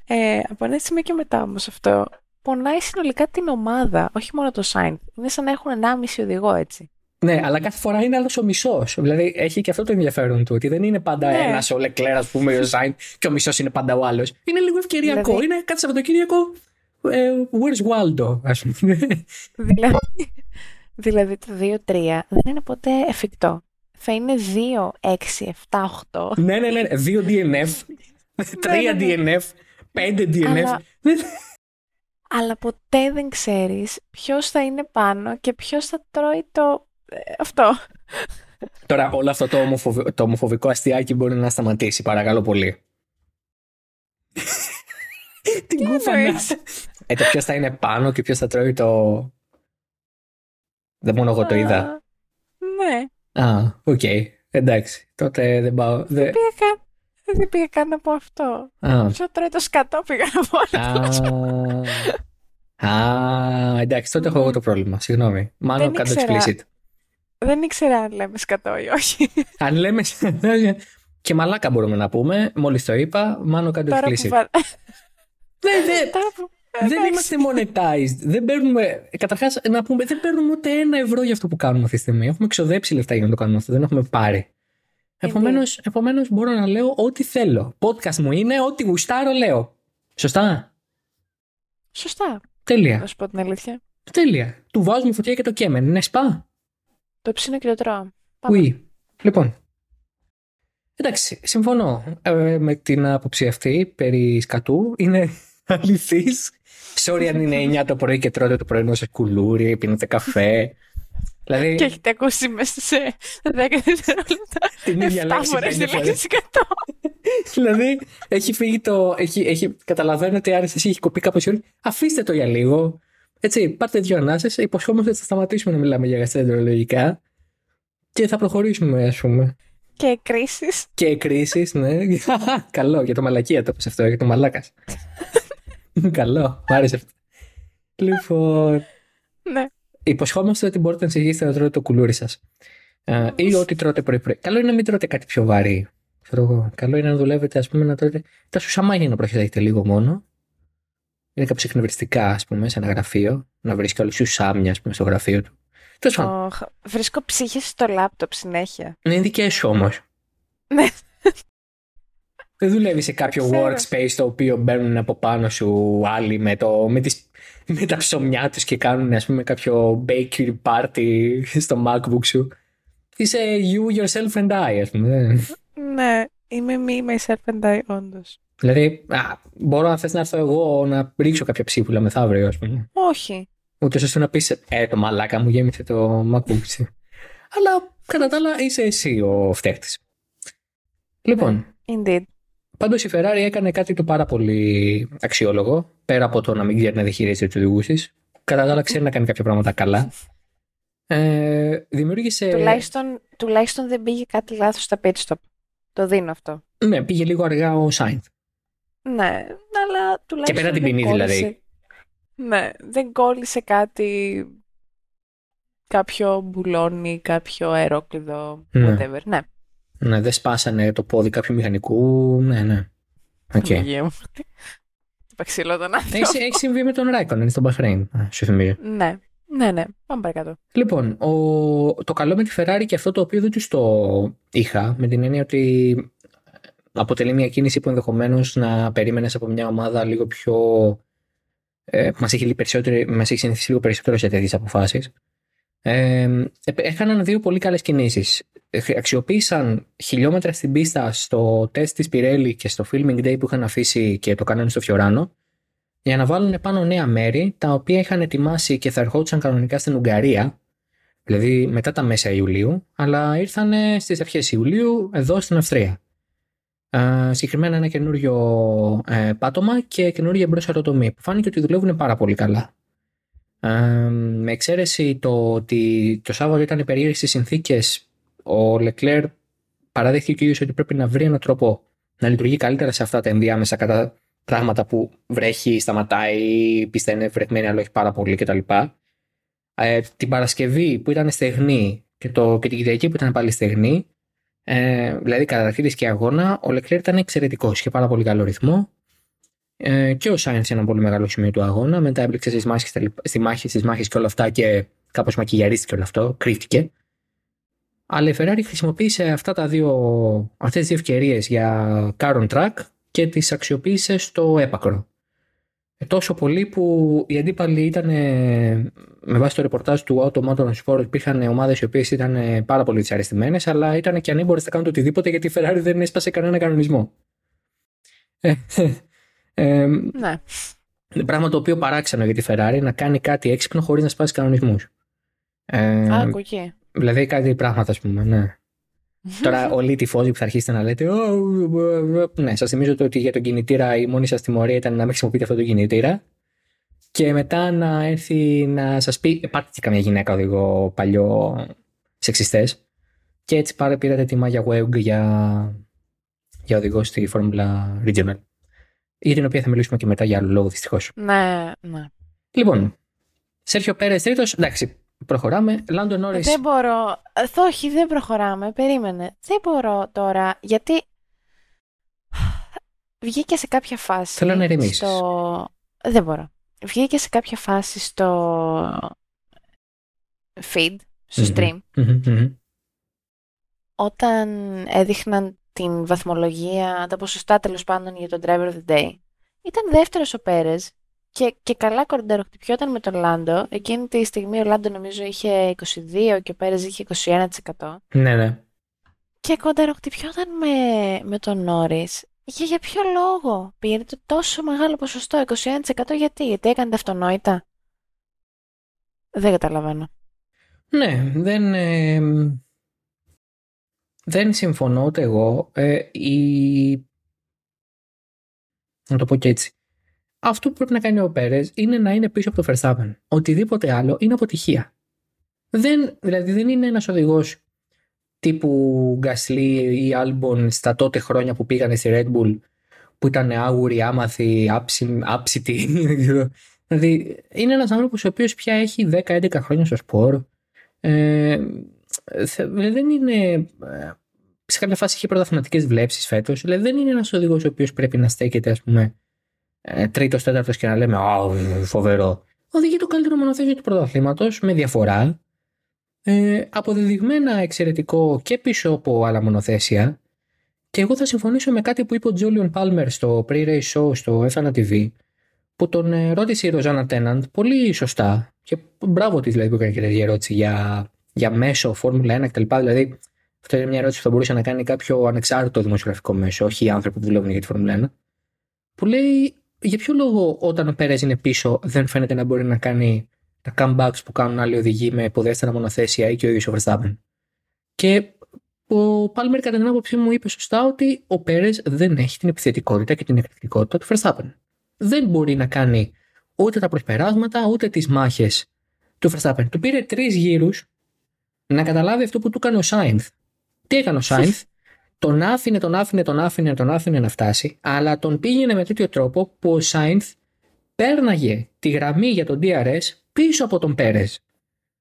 Ε, από ένα σημείο και μετά όμως αυτό πονάει συνολικά την ομάδα, όχι μόνο το Σάιν. Είναι σαν να έχουν 1,5 οδηγό έτσι. Ναι, αλλά κάθε φορά είναι άλλος ο μισός. Δηλαδή έχει και αυτό το ενδιαφέρον του. Ότι δεν είναι πάντα ναι. ένας ο Λεκλέρ, ας πούμε, ο Σάιν και ο μισός είναι πάντα ο άλλος. Είναι λίγο ευκαιριακό. Δηλαδή... Είναι κάτι Σαββατοκύριακο. Ε, where's Waldo, ας πούμε. Δηλαδή, δηλαδή το 2-3 δεν είναι ποτέ εφικτό. Θα είναι 2, 6, 7, 8. Ναι, ναι, ναι. 2 DNF, 3 DNF, 5 DNF. Αλλά... Αλλά ποτέ δεν ξέρεις ποιος θα είναι πάνω και ποιος θα τρώει το... Ε, αυτό. Τώρα όλο αυτό το, ομοφοβικό, το ομοφοβικό αστιάκι μπορεί να σταματήσει, παρακαλώ πολύ. Την κούφανα. Ε, το ποιος θα είναι πάνω και ποιος θα τρώει το... Δεν μόνο εγώ το είδα. Ναι. Α, οκ. Εντάξει. Τότε δεν πάω. Δεν πήγα καν. Δεν πήγα καν να πω αυτό. Ποιος τρώει το σκατό πήγα να πω. Α, εντάξει, τότε έχω εγώ το πρόβλημα. Συγγνώμη. Μάλλον κάτω explicit. Δεν ήξερα αν λέμε σκατό ή όχι. Αν λέμε και μαλάκα μπορούμε να πούμε. Μόλις το είπα, μάλλον κάτω explicit. Ναι, ναι. δεν είμαστε monetized. Δεν παίρνουμε. Καταρχάς, να πούμε, δεν παίρνουμε ούτε ένα ευρώ για αυτό που κάνουμε αυτή τη στιγμή. Έχουμε ξοδέψει λεφτά για να το κάνουμε αυτό. Δεν έχουμε πάρει. Επομένω, επομένως μπορώ να λέω ό,τι θέλω. Podcast μου είναι ό,τι γουστάρω λέω. Σωστά; Σωστά. Τέλεια. Να σου πω την αλήθεια. Τέλεια. Του βάζουμε φωτιά και το κέμεν. Είναι σπα. Το ψήνω και το τρώω. Oui. Λοιπόν. Εντάξει, συμφωνώ ε, με την άποψη αυτή περί σκατού. Είναι αληθής. Sorry αν είναι 9 το πρωί και τρώτε το πρωινό σε κουλούρι, πίνετε καφέ. Δηλαδή... Και έχετε ακούσει μέσα σε 10 δευτερόλεπτα. Την ίδια λέξη. φορές τη λέξη δηλαδή, έχει φύγει το. Έχει, έχει, καταλαβαίνω ότι αν εσύ έχει κοπεί κάπως η ώρα. Αφήστε το για λίγο. Έτσι, πάρτε δύο ανάσες. Υποσχόμαστε ότι θα σταματήσουμε να μιλάμε για γαστρεντερολογικά. Και θα προχωρήσουμε, ας πούμε. Και κρίσει. Και κρίσει, ναι. Καλό, για το μαλακία το αυτό, για το μαλάκας. Καλό, μου άρεσε αυτό. Λοιπόν. Ναι. Υποσχόμαστε ότι μπορείτε να συνεχίσετε να τρώτε το κουλούρι σας. ή ό,τι τρώτε πρωί-πρωί. Καλό είναι να μην τρώτε κάτι πιο βαρύ. Καλό είναι να δουλεύετε, ας πούμε, να τρώτε. Τα σουσαμάγια να προσέχετε λίγο μόνο. Είναι κάποιο εκνευριστικά, ας πούμε, σε ένα γραφείο. Να βρίσκει όλου του σάμια, ας πούμε, στο γραφείο του. Oh, βρίσκω ψύχε στο λάπτοπ συνέχεια. Είναι δικές σου όμως. Ναι. Δεν δουλεύει σε κάποιο workspace το οποίο μπαίνουν από πάνω σου άλλοι με, το, με, τις, με τα ψωμιά τους και κάνουν ας πούμε κάποιο bakery party στο macbook σου. Είσαι you, yourself and I ας πούμε. Ναι, είμαι me, myself and I όντως. Δηλαδή, α, μπορώ να θες να έρθω εγώ να ρίξω κάποια ψήφουλα μεθαύριο ας πούμε. Όχι. Ούτε ώστε να πεις, ε, το μαλάκα μου γέμισε το macbook Αλλά κατά τα άλλα είσαι εσύ ο φταίχτης. Λοιπόν. Indeed. Πάντως η Ferrari έκανε κάτι το πάρα πολύ αξιόλογο, πέρα από το να μην ξέρει να διαχειρίζεται του οδηγού τη. Κατά τα άλλα, ξέρει να κάνει κάποια πράγματα καλά. Ε, δημιούργησε. Τουλάχιστον, τουλάχιστον δεν πήγε κάτι λάθος στα pit stop. Το δίνω αυτό. Ναι, πήγε λίγο αργά ο Σάινθ. Ναι, αλλά τουλάχιστον. Και πέρα την ποινή δηλαδή. Ναι, δεν κόλλησε κάτι. Κάποιο μπουλόνι, κάποιο αερόκλειδο, ναι. whatever. Ναι. Ναι, δεν σπάσανε το πόδι κάποιου μηχανικού. Ναι, ναι. OK. Okay. ξύλο τον άνθρωπο. Έχει συμβεί με τον Ράικονεν στο Μπαχρέιν. Σου θυμίζω. Ναι. Ναι, ναι, πάμε παρακάτω. Λοιπόν, ο, το καλό με τη Ferrari και αυτό το οποίο δεν τους το είχα, με την έννοια ότι αποτελεί μια κίνηση που ενδεχομένως να περίμενες από μια ομάδα λίγο πιο. Ε, μας έχει, μας έχει συνηθίσει λίγο περισσότερο σε τέτοιες αποφάσεις. Ε, έκαναν δύο πολύ καλές κινήσεις. Αξιοποίησαν χιλιόμετρα στην πίστα στο τεστ της Pirelli και στο filming day που είχαν αφήσει και το κάνανε στο Φιωράνο για να βάλουν πάνω νέα μέρη τα οποία είχαν ετοιμάσει και θα ερχόντουσαν κανονικά στην Ουγγαρία δηλαδή μετά τα μέσα Ιουλίου αλλά ήρθαν στις αρχές Ιουλίου εδώ στην Αυστρία. Ε, συγκεκριμένα ένα καινούριο ε, πάτωμα και καινούργια εμπρός αεροτομή που φάνηκε ότι δουλεύουν πάρα πολύ καλά με εξαίρεση το ότι το Σάββατο ήταν περίεργες οι συνθήκες, ο Λεκλέρ παραδέχθηκε ο ίδιος ότι πρέπει να βρει έναν τρόπο να λειτουργεί καλύτερα σε αυτά τα ενδιάμεσα κατά πράγματα που βρέχει, σταματάει, πίστα είναι βρεχμένη, αλλά όχι πάρα πολύ κτλ. Ε, την Παρασκευή που ήταν στεγνή και, το, και την Κυριακή που ήταν πάλι στεγνή, ε, δηλαδή κατά και αγώνα, ο Λεκλέρ ήταν εξαιρετικός. Είχε πάρα πολύ καλό ρυθμό. Ε, και ο Σάινθ σε ένα πολύ μεγάλο σημείο του αγώνα. Μετά έπληξε στις μάχες στη μάχη, στις μάχες και όλα αυτά και κάπως μακιγιαρίστηκε όλο αυτό, κρύφτηκε. Αλλά η Ferrari χρησιμοποίησε αυτά τα δύο, αυτές τις δύο ευκαιρίες για Caron Track και τις αξιοποίησε στο έπακρο. Ε, τόσο πολύ που οι αντίπαλοι ήταν, με βάση το ρεπορτάζ του Auto Motor Sport, υπήρχαν ομάδες οι οποίες ήταν πάρα πολύ δυσαρεστημένες, αλλά ήταν και ανήμπορες να κάνουν το οτιδήποτε γιατί η Ferrari δεν έσπασε κανένα κανονισμό. Ε, ε, ναι. Πράγμα το οποίο παράξενο για τη Ferrari να κάνει κάτι έξυπνο χωρίς να σπάσει κανονισμούς. Ε, Α, okay. Δηλαδή κάτι πράγματα, ας πούμε, ναι. Τώρα όλοι οι τυφώζοι που θα αρχίσετε να λέτε Ναι, σας θυμίζω ότι για τον κινητήρα η μόνη σας τιμωρία ήταν να μην χρησιμοποιείτε αυτό το κινητήρα και μετά να έρθει να σας πει υπάρχει και καμιά γυναίκα οδηγό παλιό σεξιστές. και έτσι πάρε πήρατε τη Μάγια Web για, για οδηγό στη Formula Regional για την οποία θα μιλήσουμε και μετά για άλλο λόγο δυστυχώς. Ναι, ναι. Λοιπόν, Σέρχιο Πέρες τρίτος, εντάξει, προχωράμε. Λάντο Νόρι. Δεν μπορώ. Ε, όχι, δεν προχωράμε. Περίμενε. Δεν μπορώ τώρα, γιατί. Βγήκε σε κάποια φάση. Θέλω να ηρεμήσει. Στο... Δεν μπορώ. βγήκε σε κάποια φάση στο feed, στο stream, όταν έδειχναν την βαθμολογία, τα ποσοστά τέλος πάντων για τον driver of the day. Ήταν δεύτερος ο Πέρες και, και καλά κορντεροχτυπιόταν με τον Λάντο. Εκείνη τη στιγμή ο Λάντο νομίζω είχε 22 και ο Πέρες είχε 21%. Ναι, ναι. Και κονταροχτυπιόταν με, με τον Νόρις. Και για ποιο λόγο πήρε το τόσο μεγάλο ποσοστό, 21% γιατί, γιατί έκανε τα αυτονόητα; Δεν καταλαβαίνω. Ναι, δεν, ε, δεν συμφωνώ ούτε εγώ. Ε, η... Να το πω και έτσι. Αυτό που πρέπει να κάνει ο Πέρες είναι να είναι πίσω από το Verstappen. Οτιδήποτε άλλο είναι αποτυχία. Δεν, δηλαδή δεν είναι ένας οδηγός τύπου Γκασλή ή Άλμπον στα τότε χρόνια που πήγανε στη Red Bull που ήταν άγουροι, άμαθοι, άψητοι. δηλαδή είναι ένας άνθρωπος ο οποίος πια έχει 10-11 χρόνια στο σπορ. Ε, δεν είναι. Ε, σε κάποια φάση είχε πρωταθληματικέ βλέψεις φέτος. Δηλαδή δεν είναι ένας οδηγός ο οποίος πρέπει να στέκεται, ας πούμε, ε, τρίτος, τέταρτος και να λέμε Α, φοβερό. Οδηγεί το καλύτερο μονοθέσιο του πρωταθλήματος με διαφορά. Ε, αποδεδειγμένα εξαιρετικό και πίσω από άλλα μονοθέσια. Και εγώ θα συμφωνήσω με κάτι που είπε ο Τζόλιον Πάλμερ στο pre-race show στο F1 TV, που τον ε, ρώτησε η Ροζάνα Τέναντ πολύ σωστά. Και μπράβο της δηλαδή που έκανε και τέτοια ερώτηση για, για μέσο, Φόρμουλα 1 κτλ. Δηλαδή, αυτό είναι μια ερώτηση που θα μπορούσε να κάνει κάποιο ανεξάρτητο δημοσιογραφικό μέσο, όχι οι άνθρωποι που δουλεύουν για τη Φόρμουλα 1. Που λέει για ποιο λόγο όταν ο Πέρες είναι πίσω δεν φαίνεται να μπορεί να κάνει τα comebacks που κάνουν άλλοι οδηγοί με υποδέστερα μονοθέσια ή και ο ίδιο ο Verstappen; Και ο Πάλμερ, κατά την άποψή μου, είπε σωστά ότι ο Πέρες δεν έχει την επιθετικότητα και την εκρηκτικότητα του Verstappen. Δεν μπορεί να κάνει ούτε τα προσπεράσματα ούτε τις μάχες του Verstappen. Του πήρε τρεις γύρους να καταλάβει αυτό που του έκανε ο Σάινθ. Τι έκανε ο Σάινθ, τον άφηνε, τον άφηνε, τον άφηνε, τον άφηνε να φτάσει, αλλά τον πήγαινε με τέτοιο τρόπο που ο Σάινθ πέρναγε τη γραμμή για τον DRS πίσω από τον Πέρες.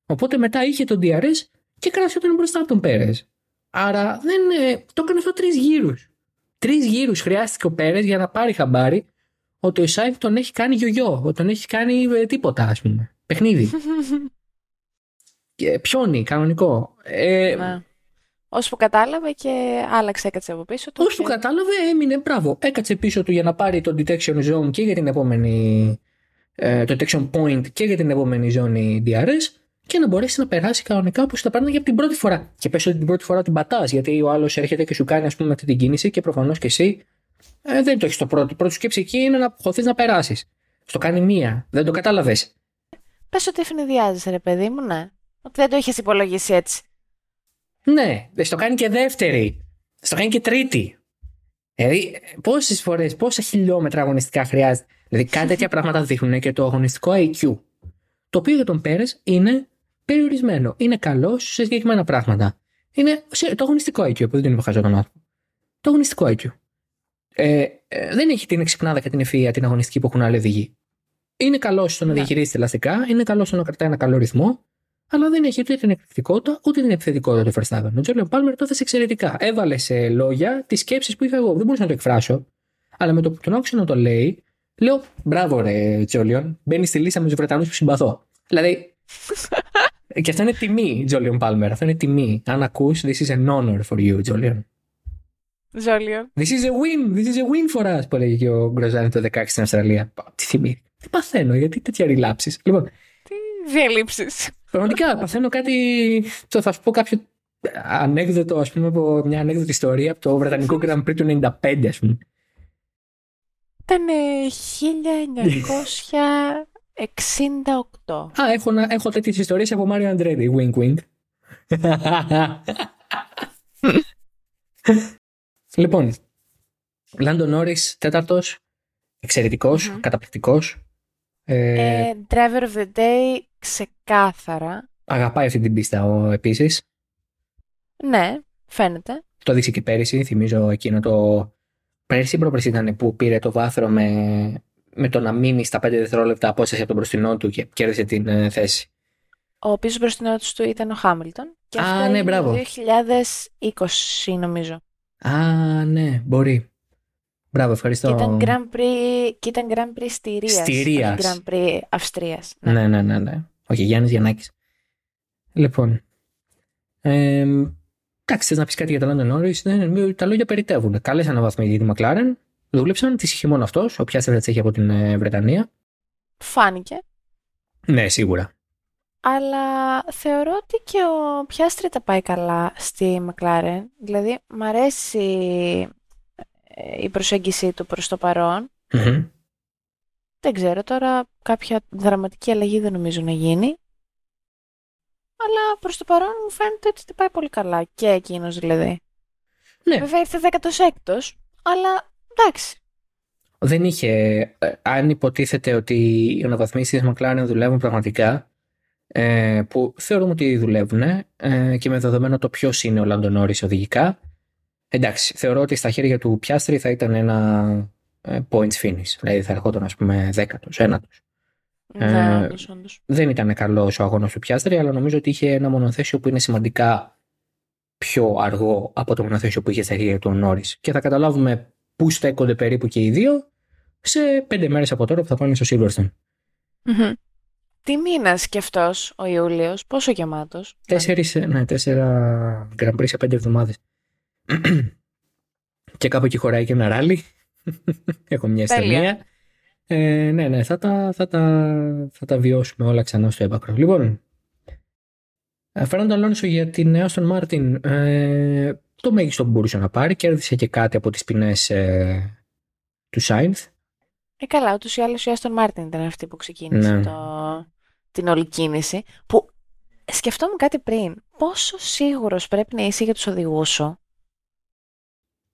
Οπότε μετά είχε τον DRS και κρασιόταν μπροστά από τον Πέρες. Άρα δεν, ε, το έκανε αυτό τρεις γύρους. Τρεις γύρους χρειάστηκε ο Πέρες για να πάρει χαμπάρι ότι ο Σάινθ τον έχει κάνει γιογιό, ότι τον έχει κάνει ε, τίποτα, ας πούμε. Παιχνίδι. και πιόνι, κανονικό. Ε, ναι. Ώσπου κατάλαβε και άλλαξε, έκατσε από πίσω του. Ώσπου κατάλαβε, έμεινε μπράβο. Έκατσε πίσω του για να πάρει το detection zone και για την επόμενη. Ε, το detection point και για την επόμενη ζώνη DRS και να μπορέσει να περάσει κανονικά όπως τα παίρνει για την πρώτη φορά. Και πες ότι την πρώτη φορά την πατάς, γιατί ο άλλος έρχεται και σου κάνει ας πούμε, αυτή την κίνηση και προφανώς και εσύ ε, δεν το έχεις το πρώτο. Η πρώτη σκέψη εκεί είναι να χωθεί να περάσεις. Στο κάνει μία. Δεν το κατάλαβες. Πες ότι ευνηδιάζεσαι, ρε παιδί μου, ναι. Ότι δεν το έχει υπολογίσει έτσι. Ναι, στο κάνει και δεύτερη. Στο κάνει και τρίτη. Δηλαδή, πόσες φορές, πόσα χιλιόμετρα αγωνιστικά χρειάζεται. Δηλαδή, κάτι τέτοια πράγματα δείχνουν και το αγωνιστικό IQ. Το οποίο για τον Πέρες είναι περιορισμένο. Είναι καλό σε συγκεκριμένα πράγματα. Είναι το αγωνιστικό IQ, που δεν είναι υποχαζό τον άνθρωπος. Το αγωνιστικό IQ. Ε, ε, δεν έχει την εξυπνάδα και την ευφυα την αγωνιστική που έχουν άλλοι οδηγοί. Είναι καλό στο να ναι. διαχειρίζεται ελαστικά, είναι καλό στο να κρατάει ένα καλό ρυθμό, αλλά δεν έχει ούτε την εκπληκτικότητα ούτε την επιθετικότητα του Verstappen. Ο Τζόλιον Πάλμερ το έθεσε εξαιρετικά. Έβαλε σε λόγια τις σκέψεις που είχα εγώ. Δεν μπορούσα να το εκφράσω. Αλλά με το που τον άκουσα να το λέει, λέω μπράβο ρε Τζόλιον, μπαίνει στη λίστα με τους Βρετανούς που συμπαθώ. Δηλαδή. και αυτό είναι τιμή, Τζόλιον Πάλμερ. Αυτό είναι τιμή. Αν ακούς, this is an honor for you, Τζόλιον. Τζόλιον. This is a win, this is a win for us, που έλεγε και ο Γκροζάνη το 16 στην Αυστραλία. Τι θυμή. Τι παθαίνω, γιατί τέτοια ρηλάψεις. Λοιπόν. Τι διαλύσει. Πραγματικά παθαίνω κάτι. Θα σου πω κάποιο ανέκδοτο, ας πούμε, από μια ανέκδοτη ιστορία από το Βρετανικό Grand Prix του 95, ας πούμε. Ήταν 1968. Α, έχω, έχω τέτοιες ιστορίες από Μάριο Αντρέντι. Wink, wink. λοιπόν, Λάντο Νόρις, τέταρτος. Εξαιρετικός, mm-hmm. καταπληκτικός. Ε, ε, driver of the day, ξεκάθαρα. Αγαπάει αυτή την πίστα ο επίσης. Ναι, φαίνεται. Το δείξει και πέρυσι. Θυμίζω εκείνο το. Πέρυσι ή προπέρυσι ήταν που πήρε το βάθρο με, με το να μείνει στα 5 δευτερόλεπτα απόσταση από τον μπροστινό του και κέρδισε την ε, θέση. Ο πίσω μπροστινό του ήταν ο Χάμιλτον. Και Α, ναι, μπράβο. Το 2020 νομίζω. Α, ναι, μπορεί. Μπράβο, ευχαριστώ. Και ήταν Grand Prix, και ήταν Grand Prix Στηρίας. Στηρίας. Grand Prix Αυστρίας. Ναι, ναι, ναι. ναι, ναι. Όχι, Γιάννης Γιαννάκης. Λοιπόν, ε, εντάξει, θες να πεις κάτι για το London Norris, ναι, τα λόγια περιτεύουν. Καλές αναβαθμίσεις για τη McLaren, δούλεψαν, τη είχε μόνο αυτός, ο Πιάστρη θα έχει από την ε, Βρετανία. Φάνηκε. Ναι, σίγουρα. Αλλά θεωρώ ότι και ο Πιάστρη τα πάει καλά στη McLaren. Δηλαδή, μ' αρέσει ε, η προσέγγιση του προς το παρον Δεν ξέρω τώρα, κάποια δραματική αλλαγή δεν νομίζω να γίνει. Αλλά προς το παρόν μου φαίνεται ότι τα πάει πολύ καλά. Και εκείνος δηλαδή. Ναι. Βέβαια ήρθε 16ος, αλλά εντάξει. Δεν είχε, ε, αν υποτίθεται ότι οι αναβαθμίσεις της McLaren δουλεύουν πραγματικά, ε, που θεωρούμε ότι δουλεύουν ε, και με δεδομένο το ποιος είναι ο Λαντονόρης οδηγικά, εντάξει, θεωρώ ότι στα χέρια του Πιάστρη θα ήταν ένα ε, points finish, δηλαδή θα ερχόταν ας πούμε δέκατος, ένατος. Ναι, ε, δεν ήταν καλός ο αγώνας του Πιάστρη, αλλά νομίζω ότι είχε ένα μονοθέσιο που είναι σημαντικά πιο αργό από το μονοθέσιο που είχε στα χέρια του Νόρις. Και θα καταλάβουμε πού στέκονται περίπου και οι δύο σε πέντε μέρες από τώρα που θα πάνε στο Silverstone. Τι μήνας και αυτό ο Ιούλιος, πόσο γεμάτος. Τέσσερις, ναι, τέσσερα Grand Prix σε πέντε εβδομάδες. Και κάπου εκεί χωράει και ένα ράλι. Έχω μια ιστορία. Ε, ναι, ναι, θα τα, θα, τα, θα τα βιώσουμε όλα ξανά στο έπακρο. Λοιπόν, ε, Φερνάντο Αλόνσο για την Aston Martin, ε, το μέγιστο που μπορούσε να πάρει, κέρδισε και κάτι από τις ποινές ε, του Σάινθ. Ε, καλά, ούτως ή άλλως η Aston Martin ήταν αυτή που ξεκίνησε ναι. το, την όλη κίνηση, που σκεφτόμουν κάτι πριν, πόσο σίγουρος πρέπει να είσαι για τους οδηγούς σου.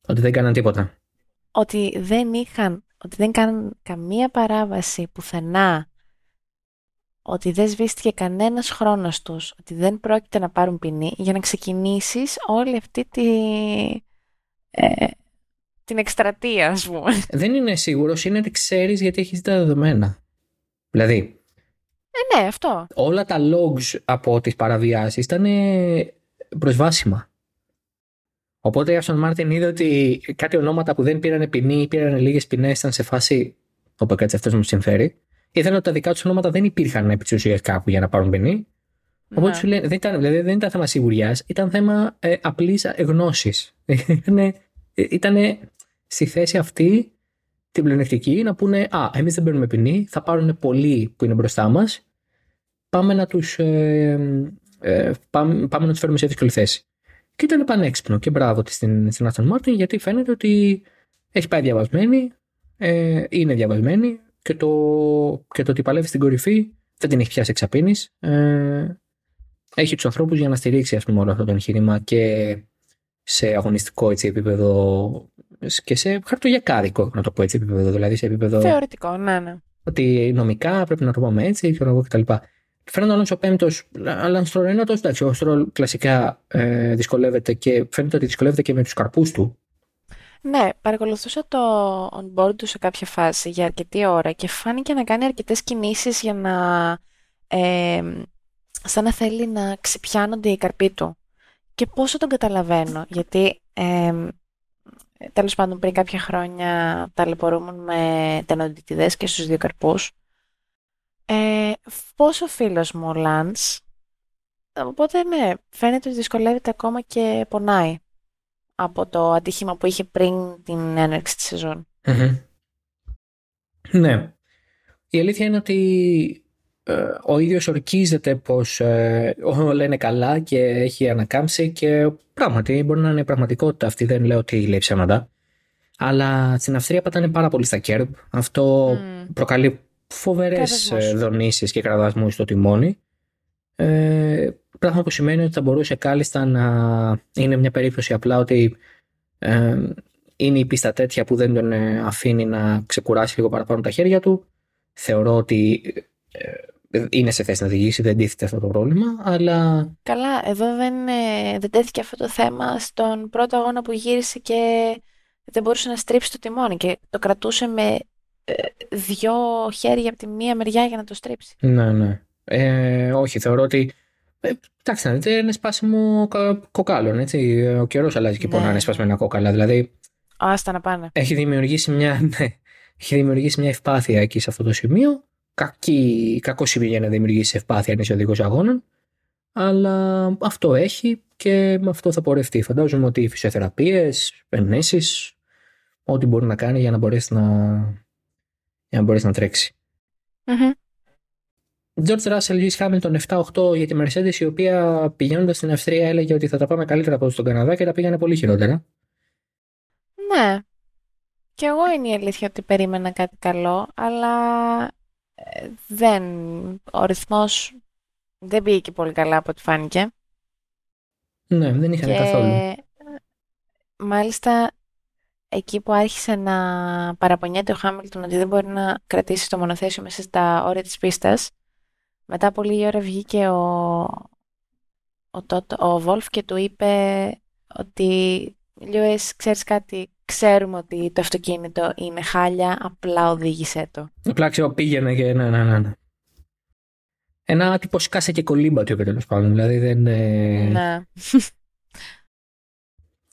Ότι δεν κάναν τίποτα. Ότι δεν είχαν ότι δεν κάνουν καμία παράβαση πουθενά, ότι δεν σβήστηκε κανένας χρόνος τους, ότι δεν πρόκειται να πάρουν ποινή, για να ξεκινήσεις όλη αυτή τη... Ε, την εκστρατεία, ας πούμε. Δεν είναι σίγουρος, είναι ότι ξέρεις γιατί έχεις τα δεδομένα. Δηλαδή... Ε, ναι, αυτό. Όλα τα logs από τις παραβιάσεις ήταν προσβάσιμα. Οπότε η Άστον Μάρτιν είδε ότι κάτι ονόματα που δεν πήραν ποινή ή πήραν λίγες ποινές ήταν σε φάση. Όπου κάτσε αυτός μου συμφέρει. Είδαν ότι τα δικά τους ονόματα δεν υπήρχαν επί της ουσίας κάπου για να πάρουν ποινή. Οπότε ναι. σου λένε, δεν ήταν, δηλαδή, δεν ήταν θέμα σιγουριάς, ήταν θέμα ε, απλής γνώσης. ήταν στη θέση αυτή την πλεονεκτική να πούνε Α, εμείς δεν παίρνουμε ποινή, θα πάρουν πολλοί που είναι μπροστά μας. Πάμε να τους ε, ε, πάμε, πάμε να τους φέρουμε σε δύσκολη θέση. Και ήταν πανέξυπνο και μπράβο της στην, στην Aston Martin γιατί φαίνεται ότι έχει πάει διαβασμένη, ε, είναι διαβασμένη και το, και το ότι παλεύει στην κορυφή δεν την έχει πιάσει εξαπίνης. Ε, έχει τους ανθρώπους για να στηρίξει ας πούμε, όλο αυτό το εγχείρημα και σε αγωνιστικό έτσι, επίπεδο και σε χαρτογιακάδικο, να το πω έτσι επίπεδο. Δηλαδή σε επίπεδο. Θεωρητικό, ναι, ναι. Ότι νομικά πρέπει να το πούμε έτσι, και εγώ κτλ. Φαίνεται ο Αλόνσο πέμπτος, αλλά στον ένατο, εντάξει, ο Στρολ κλασικά ε, δυσκολεύεται και φαίνεται ότι δυσκολεύεται και με τους καρπούς του. Ναι, παρακολουθούσα το on-board του σε κάποια φάση για αρκετή ώρα και φάνηκε να κάνει αρκετές κινήσεις για να... Ε, σαν να θέλει να ξεπιάνονται οι καρποί του. Και πόσο τον καταλαβαίνω, γιατί ε, τέλος πάντων πριν κάποια χρόνια ταλαιπωρούμουν με τενοντιτιδές και στους δύο καρπούς ε, πόσο φίλος μου ο Λάντς, οπότε ναι, φαίνεται ότι δυσκολεύεται ακόμα και πονάει από το ατύχημα που είχε πριν την έναρξη της σεζον Ναι. Η αλήθεια είναι ότι ε, ο ίδιος ορκίζεται πως ε, όλα είναι καλά και έχει ανακάμψει και πράγματι μπορεί να είναι πραγματικότητα αυτή, δεν λέω ότι λέει ψέματα. Αλλά στην Αυστρία πατάνε πάρα πολύ στα κέρμπ. Αυτό mm. προκαλεί φοβερές ε, δονήσεις και κραδασμούς στο τιμόνι. Ε, πράγμα που σημαίνει ότι θα μπορούσε κάλλιστα να είναι μια περίπτωση απλά ότι ε, είναι η πίστα τέτοια που δεν τον ε, αφήνει να ξεκουράσει λίγο παραπάνω τα χέρια του. Θεωρώ ότι ε, είναι σε θέση να οδηγήσει, δεν τίθεται αυτό το πρόβλημα, αλλά... Καλά, εδώ δεν, δεν τέθηκε αυτό το θέμα στον πρώτο αγώνα που γύρισε και δεν μπορούσε να στρίψει το τιμόνι και το κρατούσε με δυο χέρια από τη μία μεριά για να το στρίψει. Ναι, ναι. Ε, όχι, θεωρώ ότι. Ε, εντάξει, να δείτε, είναι σπάσιμο κοκάλων. Έτσι. Ο καιρός αλλάζει και ναι. να είναι σπασμένα κόκαλα. Δηλαδή, Άστα να πάνε. Έχει δημιουργήσει μια, ναι, έχει δημιουργήσει μια ευπάθεια εκεί σε αυτό το σημείο. Κακή, κακό σημείο για να δημιουργήσει ευπάθεια αν είσαι οδηγός αγώνων. Αλλά αυτό έχει και με αυτό θα πορευτεί. Φαντάζομαι ότι οι φυσιοθεραπείες, ενέσει, ό,τι μπορεί να κάνει για να μπορέσει να, για να, μπορέσει να τρέξει. Mm-hmm. George Russell, Lewis Hamilton 7-8 για τη Mercedes, η οποία πηγαίνοντας στην Αυστρία έλεγε ότι θα τα πάμε καλύτερα από τον Καναδά και τα πήγανε πολύ χειρότερα. Ναι. Και εγώ είναι η αλήθεια ότι περίμενα κάτι καλό, αλλά ε, δεν, ο ρυθμός δεν πήγε και πολύ καλά από ό,τι φάνηκε. Ναι, δεν είχαν και... καθόλου. Μάλιστα, εκεί που άρχισε να παραπονιέται ο Χάμιλτον ότι δεν μπορεί να κρατήσει το μονοθέσιο μέσα στα όρια της πίστας, μετά από λίγη ώρα βγήκε ο, ο, ο Βόλφ και του είπε ότι Λιούις, ξέρεις κάτι, ξέρουμε ότι το αυτοκίνητο είναι χάλια, απλά οδήγησέ το. Απλά ξέρω πήγαινε και ναι, ναι, ναι. ναι. Ένα τύπο σκάσε και κολύμπατο τέλος πάντων. Δηλαδή δεν. Ε, ναι.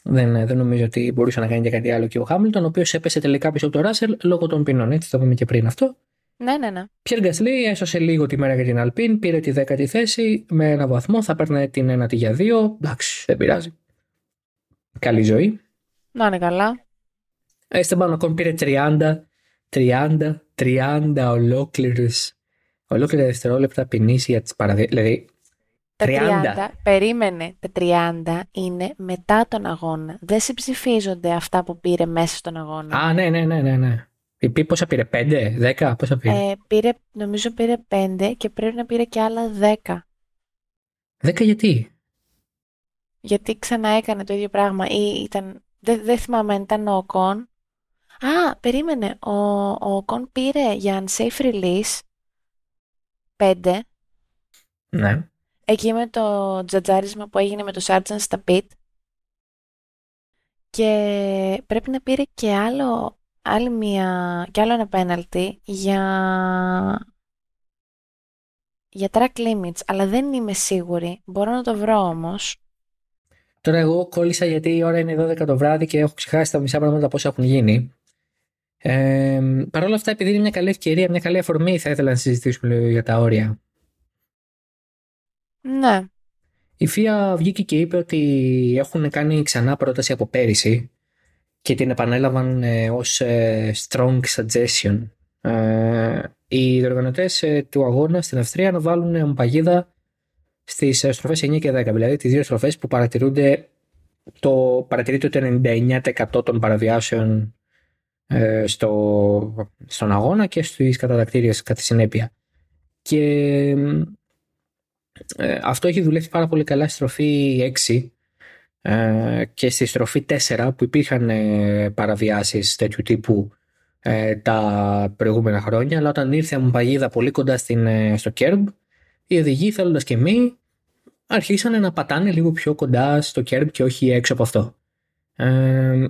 Δεν, ε, δεν νομίζω ότι μπορούσε να κάνει και κάτι άλλο και ο Χάμιλτον, ο οποίος έπεσε τελικά πίσω από τον Ράσελ λόγω των ποινών. Έτσι, το είπαμε και πριν αυτό. Ναι, ναι, ναι. Πιέρ Γκασλή έσωσε λίγο τη μέρα για την Αλπίν, πήρε τη δέκατη θέση με ένα βαθμό, θα παίρνει την ένατη για δύο. Εντάξει, δεν πειράζει. Καλή ζωή. Να είναι καλά. Έστεμπαν ακόμα πήρε 30, 30, 30 ολόκληρου. Ολόκληρα δευτερόλεπτα ποινή για τις παραδείγματα. Δηλαδή. 30. 30. Περίμενε. Τα 30 είναι μετά τον αγώνα. Δεν συμψηφίζονται αυτά που πήρε μέσα στον αγώνα. Α, ναι, ναι, ναι, ναι. ναι. Πόσα πήρε, 5, 10, πόσα πήρε; Ε, πήρε. Νομίζω πήρε 5 και πρέπει να πήρε και άλλα 10. 10 γιατί; Γιατί ξανά έκανε το ίδιο πράγμα ή ήταν. Δεν, δεν θυμάμαι αν ήταν ο Κον Α, περίμενε. Ο, ο Κον πήρε για unsafe release 5. Ναι. Εκεί με το τζατζάρισμα που έγινε με το Sargent στα pit. Και πρέπει να πήρε και άλλο, άλλη μια, και άλλο ένα πέναλτι για, για track limits, αλλά δεν είμαι σίγουρη. Μπορώ να το βρω όμως. Τώρα εγώ κόλλησα γιατί η ώρα είναι 12 το βράδυ και έχω ξεχάσει τα μισά πράγματα πώς έχουν γίνει. Ε, Παρ' όλα αυτά, επειδή είναι μια καλή ευκαιρία, μια καλή αφορμή, θα ήθελα να συζητήσουμε λίγο για τα όρια. Ναι. Η ΦΙΑ βγήκε και είπε ότι έχουν κάνει ξανά πρόταση από πέρυσι και την επανέλαβαν ε, ως ε, strong suggestion. Ε, οι διοργανωτές ε, του αγώνα στην Αυστρία να βάλουν παγίδα στις ε, στροφές 9 και 10, δηλαδή τις δύο στροφές που παρατηρούνται το, παρατηρείται ότι 99% των παραβιάσεων ε, στο, στον αγώνα και στις κατατακτήριες κατά συνέπεια. Και ε, αυτό έχει δουλεύει πάρα πολύ καλά στη στροφή 6 ε, και στη στροφή 4 που υπήρχαν ε, παραβιάσεις τέτοιου τύπου ε, τα προηγούμενα χρόνια αλλά όταν ήρθε η παγίδα πολύ κοντά στην, στο κέρμπ οι οδηγοί θέλοντας και εμείς αρχίσανε να πατάνε λίγο πιο κοντά στο κέρμπ και όχι έξω από αυτό. Ε,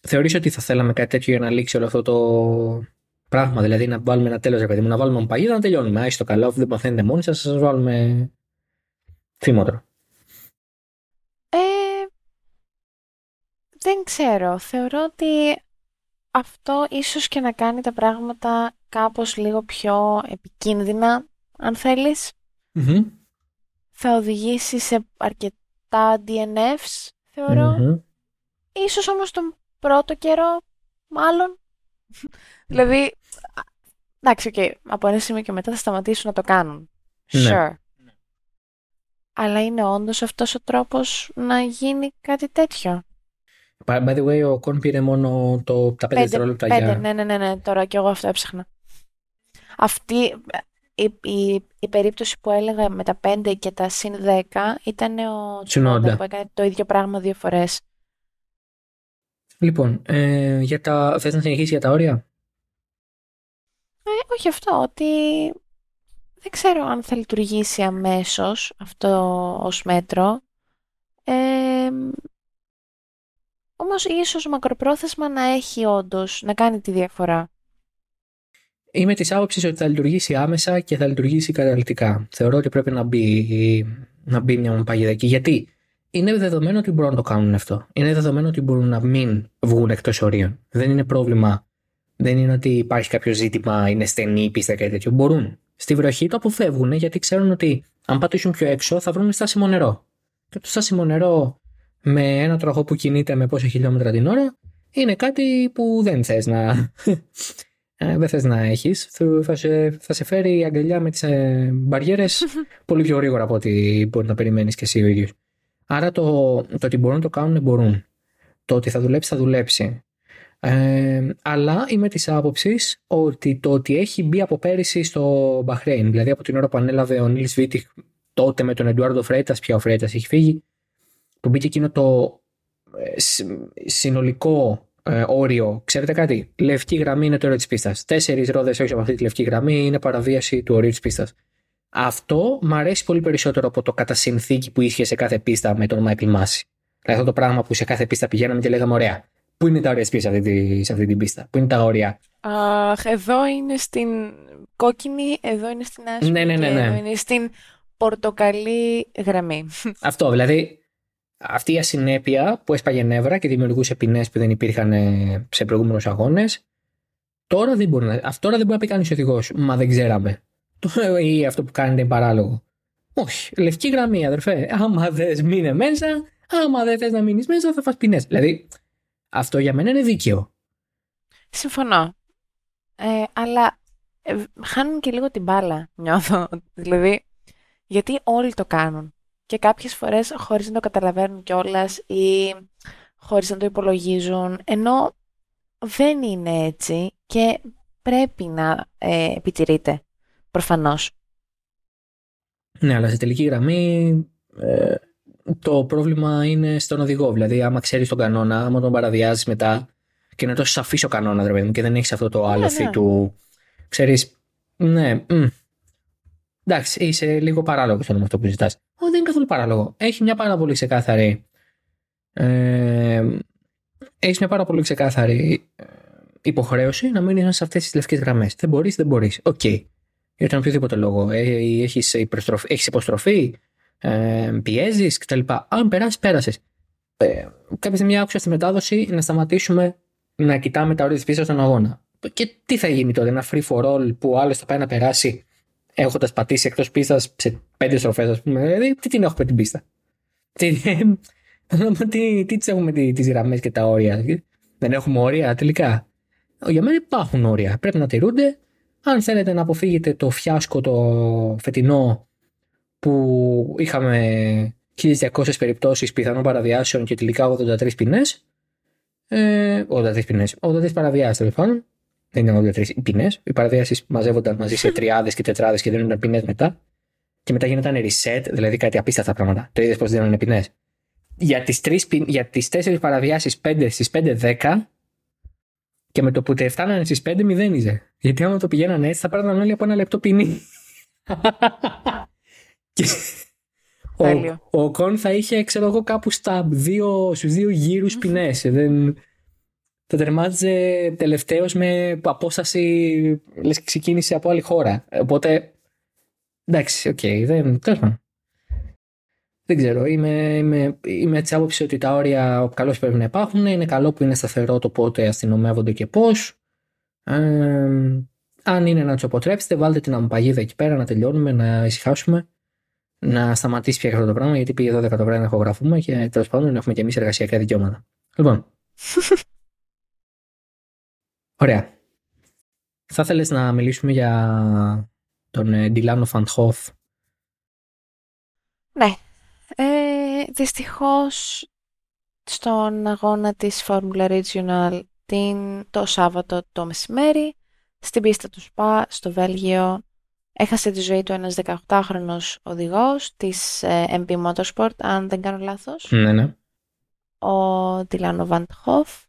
θεωρείς ότι θα θέλαμε κάτι τέτοιο για να λήξει όλο αυτό το πράγμα, δηλαδή να βάλουμε ένα τέλος, ρε παιδί μου, να βάλουμε παγίδα να τελειώνουμε. Άι το καλό, δεν μαθαίνετε μόνοι σας, σας βάλουμε φήμοτρο. Ε, δεν ξέρω. Θεωρώ ότι αυτό ίσως και να κάνει τα πράγματα κάπως λίγο πιο επικίνδυνα, αν θελεις Θα οδηγήσει σε αρκετά DNFs, θεωρώ. Mm-hmm. Ίσως όμως τον πρώτο καιρό, μάλλον. δηλαδή, εντάξει, okay, από ένα σημείο και μετά θα σταματήσουν να το κάνουν. Ναι. Sure. Αλλά είναι όντως αυτός ο τρόπος να γίνει κάτι τέτοιο. By the way, ο Κον πήρε μόνο το, τα 5 δευτερόλεπτα για... Ναι, ναι, ναι, ναι, τώρα και εγώ αυτό έψαχνα. Αυτή η, η, η, περίπτωση που έλεγα με τα 5 και τα συν 10 ήταν ο Τσουνόντα που έκανε το ίδιο πράγμα δύο φορές. Λοιπόν, ε, για τα... θες να συνεχίσεις για τα όρια; Ε, όχι αυτό, ότι δεν ξέρω αν θα λειτουργήσει αμέσως αυτό ως μέτρο. Ε, όμως ίσως μακροπρόθεσμα να έχει όντως, να κάνει τη διαφορά. Είμαι της άποψης ότι θα λειτουργήσει άμεσα και θα λειτουργήσει καταληκτικά. Θεωρώ ότι πρέπει να μπει, να μπει μια παγίδα εκεί. Γιατί; Είναι δεδομένο ότι μπορούν να το κάνουν αυτό. Είναι δεδομένο ότι μπορούν να μην βγουν εκτός ορίων. Δεν είναι πρόβλημα. Δεν είναι ότι υπάρχει κάποιο ζήτημα, είναι στενή η πίστα και τέτοιο. Μπορούν. Στη βροχή το αποφεύγουν γιατί ξέρουν ότι αν πατήσουν πιο έξω θα βρουν στάσιμο νερό. Και το στάσιμο νερό με ένα τροχό που κινείται με πόσα χιλιόμετρα την ώρα είναι κάτι που δεν θες να, ε, δεν θες να έχεις. Θα σε, θα σε φέρει η αγκαλιά με τις ε, μπαριέρες πολύ πιο γρήγορα από ό,τι μπορεί να περιμένεις και εσύ ο ίδιος. Άρα το, το ότι μπορούν να το κάνουν μπορούν. Το ότι θα δουλέψει θα δουλέψει. Ε, αλλά είμαι της άποψης ότι το ότι έχει μπει από πέρυσι στο Μπαχρέιν, δηλαδή από την ώρα που ανέλαβε ο Νίλς Βίτιχ τότε με τον Εντουάρντο Φρέτας, πια ο Φρέτας έχει φύγει, που μπήκε εκείνο το ε, συνολικό ε, όριο. Ξέρετε κάτι, λευκή γραμμή είναι το όριο της πίστας. Τέσσερις ρόδες όχι από αυτή τη λευκή γραμμή είναι παραβίαση του ορίου της πίστας. Αυτό μου αρέσει πολύ περισσότερο από το κατά συνθήκη που ίσχυε σε κάθε πίστα με τον Μάικλ Μάση. Δηλαδή αυτό το πράγμα που σε κάθε πίστα πηγαίναμε και λέγαμε: Ωραία, πού είναι τα όρια τη σε, αυτή σε αυτή την πίστα, πού είναι τα όρια; Αχ, εδώ είναι στην κόκκινη, εδώ είναι στην άσπρη. Ναι, ναι, ναι, ναι. Εδώ είναι στην πορτοκαλί γραμμή. Αυτό, δηλαδή αυτή η ασυνέπεια που έσπαγε νεύρα και δημιουργούσε ποινές που δεν υπήρχαν ε, σε προηγούμενους αγώνες. Τώρα δεν μπορεί να, αυτό τώρα δεν μπορεί να πει κανείς οδηγός. Μα δεν ξέραμε. Ή αυτό που κάνετε είναι παράλογο. Όχι. Λευκή γραμμή, αδερφέ. Άμα δεν μείνε μέσα, άμα δεν θες να μείνεις μέσα, θα φας ποινές. Δηλαδή, αυτό για μένα είναι δίκαιο. Συμφωνώ. Ε, αλλά ε, χάνουν και λίγο την μπάλα, νιώθω. Δηλαδή, γιατί όλοι το κάνουν και κάποιες φορές χωρίς να το καταλαβαίνουν κιόλας ή χωρίς να το υπολογίζουν, ενώ δεν είναι έτσι και πρέπει να ε, επιτηρείται, προφανώς. Ναι, αλλά σε τελική γραμμή ε, το πρόβλημα είναι στον οδηγό. Δηλαδή, άμα ξέρεις τον κανόνα, άμα τον παραδιάζει μετά και είναι τόσο σαφής ο κανόνας, δηλαδή, και δεν έχεις αυτό το άλλο ναι, ναι. του. Ξέρεις, ναι, μ, εντάξει, είσαι λίγο παράλογος με αυτό που ζητάς δεν είναι καθόλου παράλογο. Έχει μια πάρα πολύ ξεκάθαρη. Ε, έχεις μια πάρα πολύ ξεκάθαρη ε, υποχρέωση να μείνεις σε αυτές τις λευκές γραμμές. Δεν μπορείς, δεν μπορείς. OK. Okay. Για τον οποιοδήποτε λόγο. Ε, έχεις υποστροφή, ε, πιέζεις κτλ. Αν περάσεις, πέρασες. Ε, κάποια στιγμή άκουσα στη μετάδοση να σταματήσουμε να κοιτάμε τα όρια της πίστα στον αγώνα. Και τι θα γίνει τότε, ένα free for all που άλλος θα πάει να περάσει έχοντας πατήσει εκτός πίστας σε πέντε στροφές, ας πούμε. Δηλαδή, τι την έχουμε την πίστα; Τι, τι, τι τις έχουμε τις γραμμές και τα όρια; Δεν έχουμε όρια τελικά. Για μένα υπάρχουν όρια. Πρέπει να τηρούνται. Αν θέλετε να αποφύγετε το φιάσκο το φετινό που είχαμε 1200 περιπτώσεις πιθανών παραβιάσεων και τελικά 83 ποινές, ε, 83 ποινές, 83 παραβιάσεις τέλος πάντων, δεν ήταν 83 ποινές. Οι παραβιάσεις μαζεύονταν μαζί σε τριάδες και τετράδες και δίνονταν ποινές μετά. Και μετά γινόταν reset, δηλαδή κάτι απίστευτα πράγματα. Το είδες πώ δίνανε ποινές. Για τις για τις τέσσερις παραβιάσεις 5 στις 5-10 και με το που τε φτάνανε στις 5 μηδένιζε. Γιατί άμα το πηγαίνανε έτσι θα πάρουν όλοι από ένα λεπτό ποινή. ο, ο Οκόν θα είχε, ξέρω εγώ, κάπου στα δύο, στους δύο γύρους ποινές. Δεν, θα τερμάτιζε τελευταίος με απόσταση λες και ξεκίνησε από άλλη χώρα. Οπότε, εντάξει, OK, okay, δεν, Δεν ξέρω, είμαι, είμαι, είμαι έτσι άποψη ότι τα όρια καλώς πρέπει να υπάρχουν. Είναι καλό που είναι σταθερό το πότε αστυνομεύονται και πώς. Ε, αν είναι να το αποτρέψετε, βάλτε την αμμοπαγίδα εκεί πέρα να τελειώνουμε, να ησυχάσουμε. Να σταματήσει πια αυτό το πράγμα, γιατί πήγε 12 το βράδυ να ηχογραφούμε και τέλος πάντων έχουμε και εμείς εργασιακά δικαιώματα. Λοιπόν. Ωραία. Θα ήθελες να μιλήσουμε για τον Ντιλάνο Φαντχόφ. Ναι. Ε, δυστυχώς στον αγώνα της Formula Regional την, το Σάββατο το μεσημέρι στην πίστα του ΣΠΑ στο Βέλγιο έχασε τη ζωή του ένας 18χρονος οδηγός της ε, MP Motorsport αν δεν κάνω λάθος. Ναι, ναι. Ο Ντιλάνο Βαντχόφ.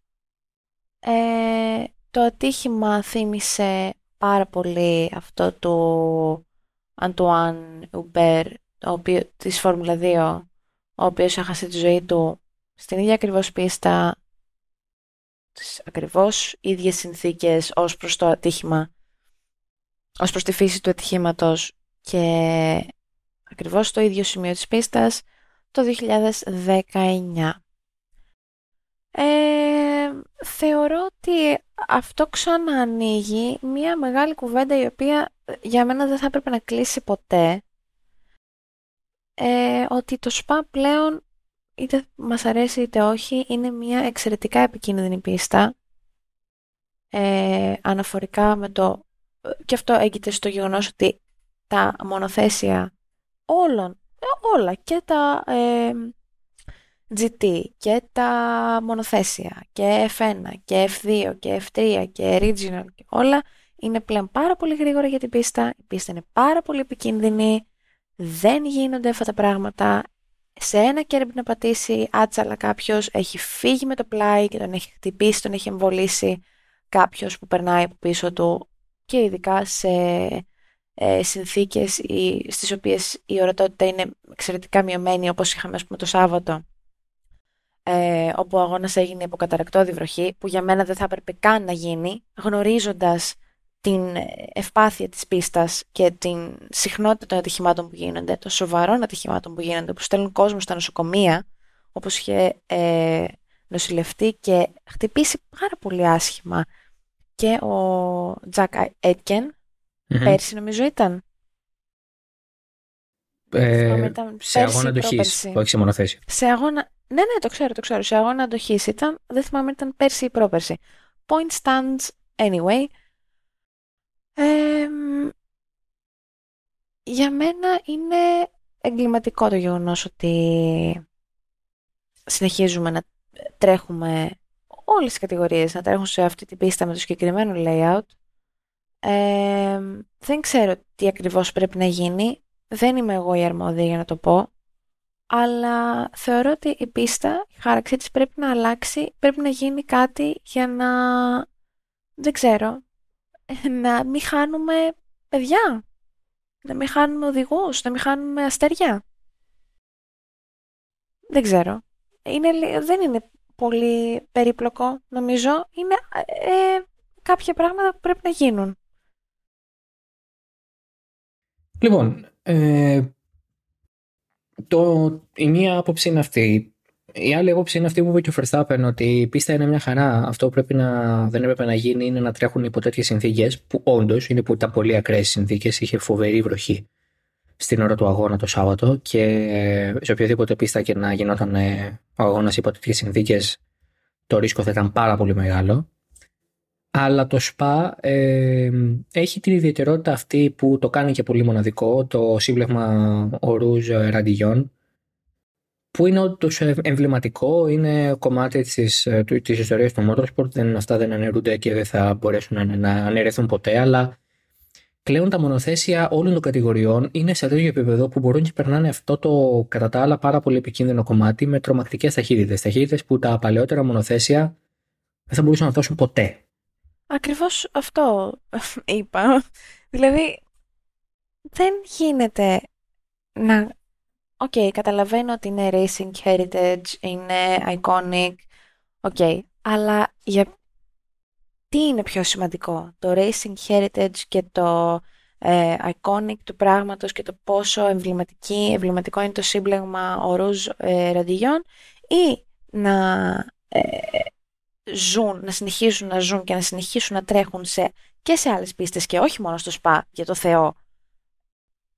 Ε, το ατύχημα θύμισε πάρα πολύ αυτό του Αντουάν Ουμπέρ της Φόρμουλα 2, ο οποίος έχασε τη ζωή του στην ίδια ακριβώς πίστα, στις ακριβώς ίδιες συνθήκες ως προς το ατύχημα, ως προς τη φύση του ατυχήματος και ακριβώς στο ίδιο σημείο της πίστας, το 2019. Ε, θεωρώ ότι αυτό ξαναανοίγει μια μεγάλη κουβέντα η οποία για μένα δεν θα έπρεπε να κλείσει ποτέ. Ε, ότι το ΣΠΑ πλέον είτε μας αρέσει είτε όχι είναι μια εξαιρετικά επικίνδυνη πίστα ε, αναφορικά με το και αυτό έγκυται στο γεγονός ότι τα μονοθέσια όλων, ε, όλα και τα ε, GT και τα μονοθέσια και F1 και F2 και F3 και Regional και όλα είναι πλέον πάρα πολύ γρήγορα για την πίστα. Η πίστα είναι πάρα πολύ επικίνδυνη. Δεν γίνονται αυτά τα πράγματα. Σε ένα κέρμπι να πατήσει άτσαλα κάποιος έχει φύγει με το πλάι και τον έχει χτυπήσει, τον έχει εμβολήσει κάποιος που περνάει από πίσω του και ειδικά σε ε, συνθήκες στις οποίες η ορατότητα είναι εξαιρετικά μειωμένη όπως είχαμε ας πούμε, το Σάββατο. Ε, όπου ο αγώνας έγινε υπό καταρακτώδη βροχή που για μένα δεν θα έπρεπε καν να γίνει γνωρίζοντας την ευπάθεια της πίστας και την συχνότητα των ατυχημάτων που γίνονται, των σοβαρών ατυχημάτων που γίνονται, που στέλνουν κόσμο στα νοσοκομεία, όπως είχε ε, νοσηλευτεί και χτυπήσει πάρα πολύ άσχημα και ο Τζακ Έτκεν, πέρσι νομίζω ήταν. Ε, σε αγώνα αντοχής, όχι σε μονοθέσιο. Σε αγώνα. Ναι, ναι, το ξέρω, το ξέρω. Σε αγώνα αντοχής ήταν. Δεν θυμάμαι, ήταν πέρσι ή πρόπερσι. Point stands anyway. Για μένα είναι εγκληματικό το γεγονός ότι συνεχίζουμε να τρέχουμε όλες τις κατηγορίες να τρέχουν σε αυτή την πίστα με το συγκεκριμένο layout. δεν ξέρω τι ακριβώς πρέπει να γίνει. Δεν είμαι εγώ η αρμόδια για να το πω. Αλλά θεωρώ ότι η πίστα, η χάραξη της πρέπει να αλλάξει, πρέπει να γίνει κάτι για να, δεν ξέρω, να μην χάνουμε παιδιά, να μην χάνουμε οδηγούς, να μην χάνουμε αστέρια. Δεν ξέρω. Είναι, δεν είναι πολύ περίπλοκο, νομίζω. Είναι ε, κάποια πράγματα που πρέπει να γίνουν. Λοιπόν, ε, το, η μία άποψη είναι αυτή. Η άλλη άποψη είναι αυτή που είπε και ο Verstappen, ότι η πίστα είναι μια χαρά. Αυτό που πρέπει να, δεν έπρεπε να γίνει είναι να τρέχουν υπό τέτοιες συνθήκες, που όντως είναι που ήταν πολύ ακραίες συνθήκες, είχε φοβερή βροχή στην ώρα του αγώνα το Σάββατο και σε οποιαδήποτε πίστα και να γινόταν ε, ο αγώνας υπό τέτοιες συνθήκες, το ρίσκο θα ήταν πάρα πολύ μεγάλο. Αλλά το ΣΠΑ ε, έχει την ιδιαιτερότητα αυτή που το κάνει και πολύ μοναδικό, το σύμπλεγμα ορούζ ραντιγιών, που είναι όντω εμβληματικό, είναι κομμάτι της, της ιστορίας του motorsport, δεν, αυτά δεν αναιρούνται και δεν θα μπορέσουν να αναιρεθούν ποτέ, αλλά πλέον τα μονοθέσια όλων των κατηγοριών είναι σε τέτοιο επίπεδο που μπορούν και περνάνε αυτό το κατά τα άλλα πάρα πολύ επικίνδυνο κομμάτι με τρομακτικές ταχύτητες. Ταχύτητες που τα παλαιότερα μονοθέσια δεν θα μπορούσαν να δώσουν ποτέ. Ακριβώς αυτό είπα. δηλαδή, δεν γίνεται να. OK, okay, καταλαβαίνω ότι είναι racing heritage, είναι iconic. OK, okay, αλλά για τι είναι πιο σημαντικό, το racing heritage και το ε, iconic του πράγματος και το πόσο εμβληματική, εμβληματικό είναι το σύμπλεγμα ορούς ε, ραντιγιών ή να ε, ζουν, να συνεχίσουν να ζουν και να συνεχίσουν να τρέχουν σε, και σε άλλες πίστες και όχι μόνο στο ΣΠΑ, για το Θεό,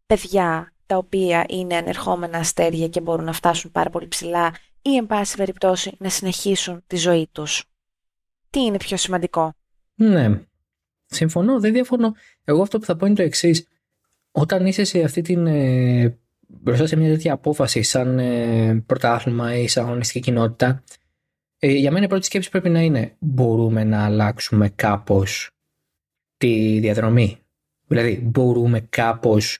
παιδιά τα οποία είναι ανερχόμενα αστέρια και μπορούν να φτάσουν πάρα πολύ ψηλά ή εν πάση περιπτώσει να συνεχίσουν τη ζωή τους. Τι είναι πιο σημαντικό; Ναι. Συμφωνώ, δεν διαφωνώ. Εγώ αυτό που θα πω είναι το εξής. Όταν είσαι σε αυτή την. Ε, μπροστά σε μια τέτοια απόφαση, σαν ε, πρωτάθλημα ή σαν αγωνιστική κοινότητα, ε, για μένα η πρώτη σκέψη πρέπει να είναι: Μπορούμε να αλλάξουμε κάπως τη διαδρομή; Δηλαδή, μπορούμε κάπως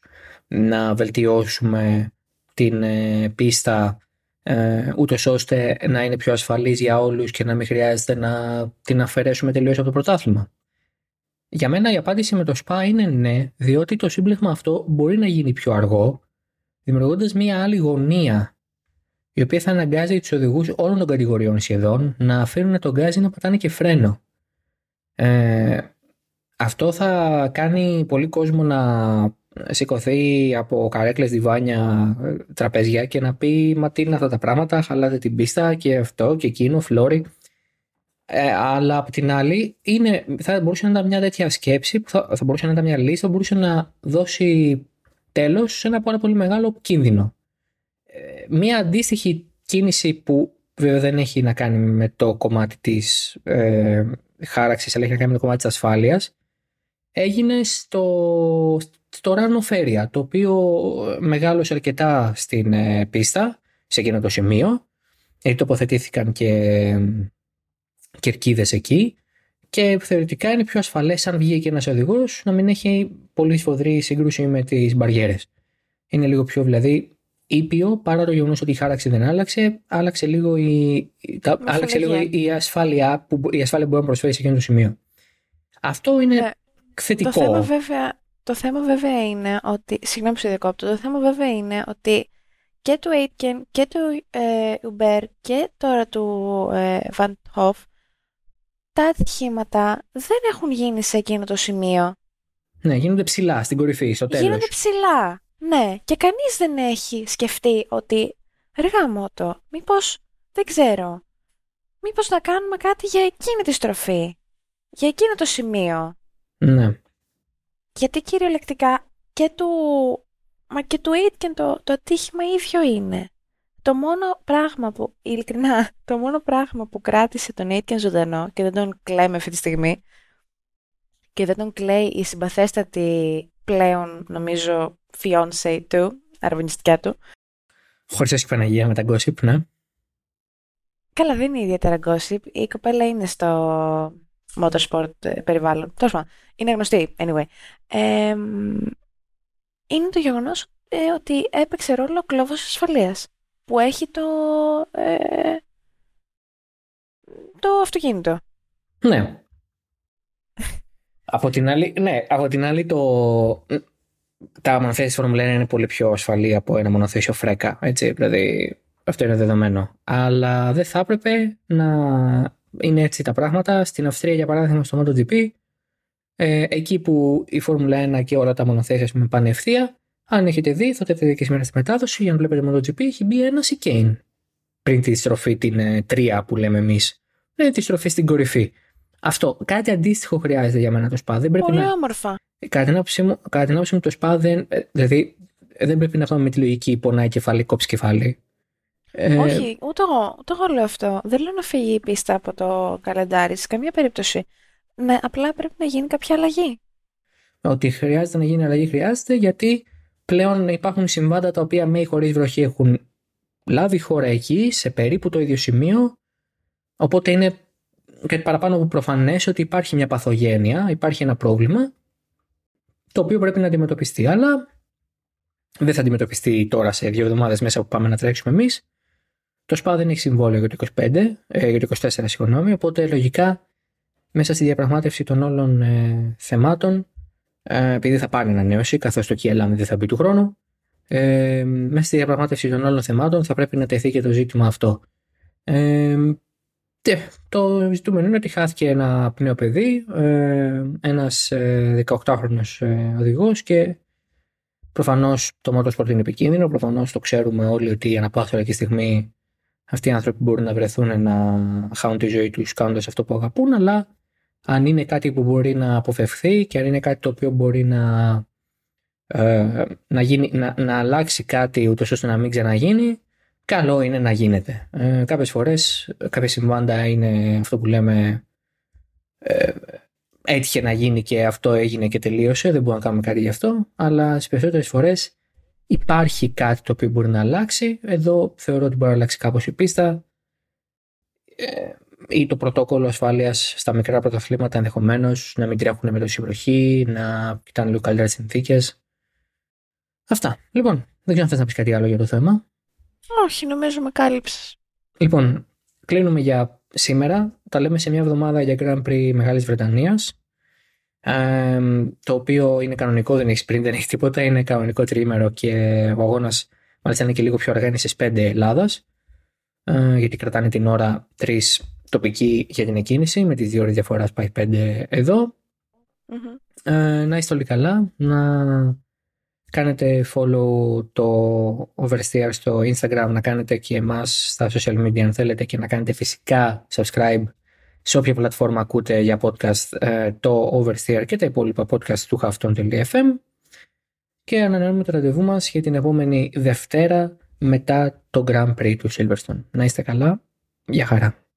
να βελτιώσουμε την ε, πίστα ε, ούτως ώστε να είναι πιο ασφαλής για όλους και να μην χρειάζεται να την αφαιρέσουμε τελείως από το πρωτάθλημα. Για μένα η απάντηση με το ΣΠΑ είναι ναι, διότι το σύμπλεγμα αυτό μπορεί να γίνει πιο αργό, δημιουργώντας μια άλλη γωνία, η οποία θα αναγκάζει τους οδηγούς όλων των κατηγοριών σχεδόν να αφήνουν τον γκάζι να πατάνε και φρένο. Ε, αυτό θα κάνει πολύ κόσμο να σηκωθεί από καρέκλες, διβάνια, τραπέζια και να πει «Μα τι είναι αυτά τα πράγματα, χαλάτε την πίστα και αυτό και εκείνο, φλόρι». Ε, αλλά από την άλλη, είναι, θα μπορούσε να ήταν μια τέτοια σκέψη, που θα, θα μπορούσε να ήταν μια λύση, θα μπορούσε να δώσει τέλος σε ένα πάρα πολύ μεγάλο κίνδυνο. Ε, μια αντίστοιχη κίνηση που βέβαια δεν έχει να κάνει με το κομμάτι της ε, χάραξης, αλλά έχει να κάνει με το κομμάτι της ασφάλειας, έγινε στο, στο Ράνο Φέρια, το οποίο μεγάλωσε αρκετά στην ε, πίστα, σε εκείνο το σημείο. γιατί τοποθετήθηκαν και κερκίδες εκεί και θεωρητικά είναι πιο ασφαλές αν βγει και ένας οδηγός να μην έχει πολύ σφοδρή σύγκρουση με τις μπαριέρες. Είναι λίγο πιο δηλαδή ήπιο παρά το γεγονός ότι η χάραξη δεν άλλαξε, άλλαξε λίγο η, τα, άλλαξε λίγο η ασφάλεια, που, η ασφάλεια που μπορεί να προσφέρει σε εκείνο το σημείο. Αυτό είναι ε, θετικό. Το θέμα, βέβαια, το θέμα βέβαια είναι ότι. Συγγνώμη που σε διακόπτω. Το θέμα βέβαια είναι ότι και του Aitken και του ε, Uber και τώρα του ε, Van Hoff τα ατυχήματα δεν έχουν γίνει σε εκείνο το σημείο. Ναι, γίνονται ψηλά στην κορυφή, στο τέλος. Γίνονται ψηλά, ναι. Και κανείς δεν έχει σκεφτεί ότι, ρε το, μήπως, δεν ξέρω, μήπως να κάνουμε κάτι για εκείνη τη στροφή, για εκείνο το σημείο. Ναι. Γιατί κυριολεκτικά και του, μα και του Aitken το, το ατύχημα ίδιο είναι. Το μόνο πράγμα που, ειλικρινά, το μόνο πράγμα που κράτησε τον Aitken ζωντανό και δεν τον κλαίμε αυτή τη στιγμή και δεν τον κλαίει η συμπαθέστατη πλέον, νομίζω, fiancé του, αρβανιστικιά του. Χωρίς όχι Παναγία με τα gossip, ναι. Καλά, δεν είναι ιδιαίτερα gossip. Η κοπέλα είναι στο motorsport ε, περιβάλλον. Τέλος πάντων, είναι γνωστή, anyway. είναι το γεγονός ε, ότι έπαιξε ρόλο κλόβος ασφαλείας που έχει το, ε, το αυτοκίνητο. Ναι. από την άλλη, ναι, από την άλλη το, τα μονοθέσεις Φόρμουλα 1 είναι πολύ πιο ασφαλή από ένα μονοθέσιο φρέκα, έτσι, δηλαδή αυτό είναι δεδομένο. Αλλά δεν θα έπρεπε να είναι έτσι τα πράγματα. Στην Αυστρία, για παράδειγμα, στο MotoGP, ε, εκεί που η Φόρμουλα 1 και όλα τα μονοθέσια πούμε, πάνε ευθεία, αν έχετε δει, θα το έχετε δει και σήμερα στη μετάδοση, για να βλέπετε με το GP, έχει μπει ένα Σικέιν πριν τη στροφή την ε, τρία που λέμε εμείς. Δηλαδή τη στροφή στην κορυφή. Αυτό. Κάτι αντίστοιχο χρειάζεται για μένα το ΣΠΑ. Δεν πρέπει Πολύ να... όμορφα. Κατά την άποψή μου, κατά την άποψή μου το ΣΠΑ δεν. Ε, δηλαδή δεν πρέπει να πάμε με τη λογική πονάει κεφάλι, κόψει κεφάλι. Ε... Όχι, ούτε εγώ, ούτε εγώ λέω αυτό. Δεν λέω να φύγει η πίστα από το καλεντάρι σε καμία περίπτωση. Ναι, απλά πρέπει να γίνει κάποια αλλαγή. Ότι χρειάζεται να γίνει αλλαγή, χρειάζεται γιατί πλέον υπάρχουν συμβάντα τα οποία με ή χωρίς βροχή έχουν λάβει χώρα εκεί σε περίπου το ίδιο σημείο οπότε είναι κάτι παραπάνω από προφανές ότι υπάρχει μια παθογένεια, υπάρχει ένα πρόβλημα το οποίο πρέπει να αντιμετωπιστεί αλλά δεν θα αντιμετωπιστεί τώρα σε δύο εβδομάδες μέσα που πάμε να τρέξουμε εμείς το ΣΠΑ δεν έχει συμβόλαιο για το 25, ε, για το 24 συγγνώμη, οπότε λογικά μέσα στη διαπραγμάτευση των όλων ε, θεμάτων ε, επειδή θα πάρει ανανέωση, καθώς το KLM δεν θα μπει του χρόνου. Ε, μέσα στη διαπραγμάτευση των άλλων θεμάτων θα πρέπει να τεθεί και το ζήτημα αυτό. Ε, το ζητούμενο είναι ότι χάθηκε ένα νέο παιδί, ε, ένας 18χρονος ε, οδηγός και προφανώς το motorsport είναι επικίνδυνο, προφανώς το ξέρουμε όλοι ότι ανά πάσα στιγμή αυτοί οι άνθρωποι μπορούν να βρεθούν να χάνουν τη ζωή τους κάνοντας αυτό που αγαπούν, αλλά αν είναι κάτι που μπορεί να αποφευθεί και αν είναι κάτι το οποίο μπορεί να, ε, να, γίνει, να, να αλλάξει κάτι ούτως ώστε να μην ξαναγίνει, καλό είναι να γίνεται. Ε, κάποιες φορές, κάποια συμβάντα είναι αυτό που λέμε ε, έτυχε να γίνει και αυτό έγινε και τελείωσε, δεν μπορούμε να κάνουμε κάτι γι' αυτό, αλλά στις περισσότερες φορές υπάρχει κάτι το οποίο μπορεί να αλλάξει. Εδώ θεωρώ ότι μπορεί να αλλάξει κάπως η πίστα. Ε, ή το πρωτόκολλο ασφάλειας στα μικρά πρωταθλήματα ενδεχομένως να μην τρέχουν με τόση βροχή, να κοιτάνε λίγο καλύτερε συνθήκες. Αυτά. Λοιπόν, δεν ξέρω αν θες να πεις κάτι άλλο για το θέμα. Όχι, νομίζω με κάλυψες. Λοιπόν, κλείνουμε για σήμερα. Τα λέμε σε μια εβδομάδα για Grand Prix Μεγάλης Βρετανίας. Ε, το οποίο είναι κανονικό, δεν έχεις πριν, δεν έχει τίποτα. Είναι κανονικό τριήμερο και ο αγώνας μάλιστα είναι και λίγο πιο αργά, είναι στις 5 Ελλάδα. Ε, γιατί κρατάνε την ώρα 3 τοπική για την εκκίνηση, με τις δύο ώρες διαφοράς πάει πέντε εδω Ε, να είστε όλοι καλά, να Κάνετε follow το Oversteer στο Instagram, να κάνετε και εμάς στα social media αν θέλετε και να κάνετε φυσικά subscribe σε όποια πλατφόρμα ακούτε για podcast ε, το Oversteer και τα υπόλοιπα podcast του Hafton.fm και ανανεώνουμε το ραντεβού μας για την επόμενη Δευτέρα μετά το Grand Prix του Silverstone. Να είστε καλά. Γεια χαρά.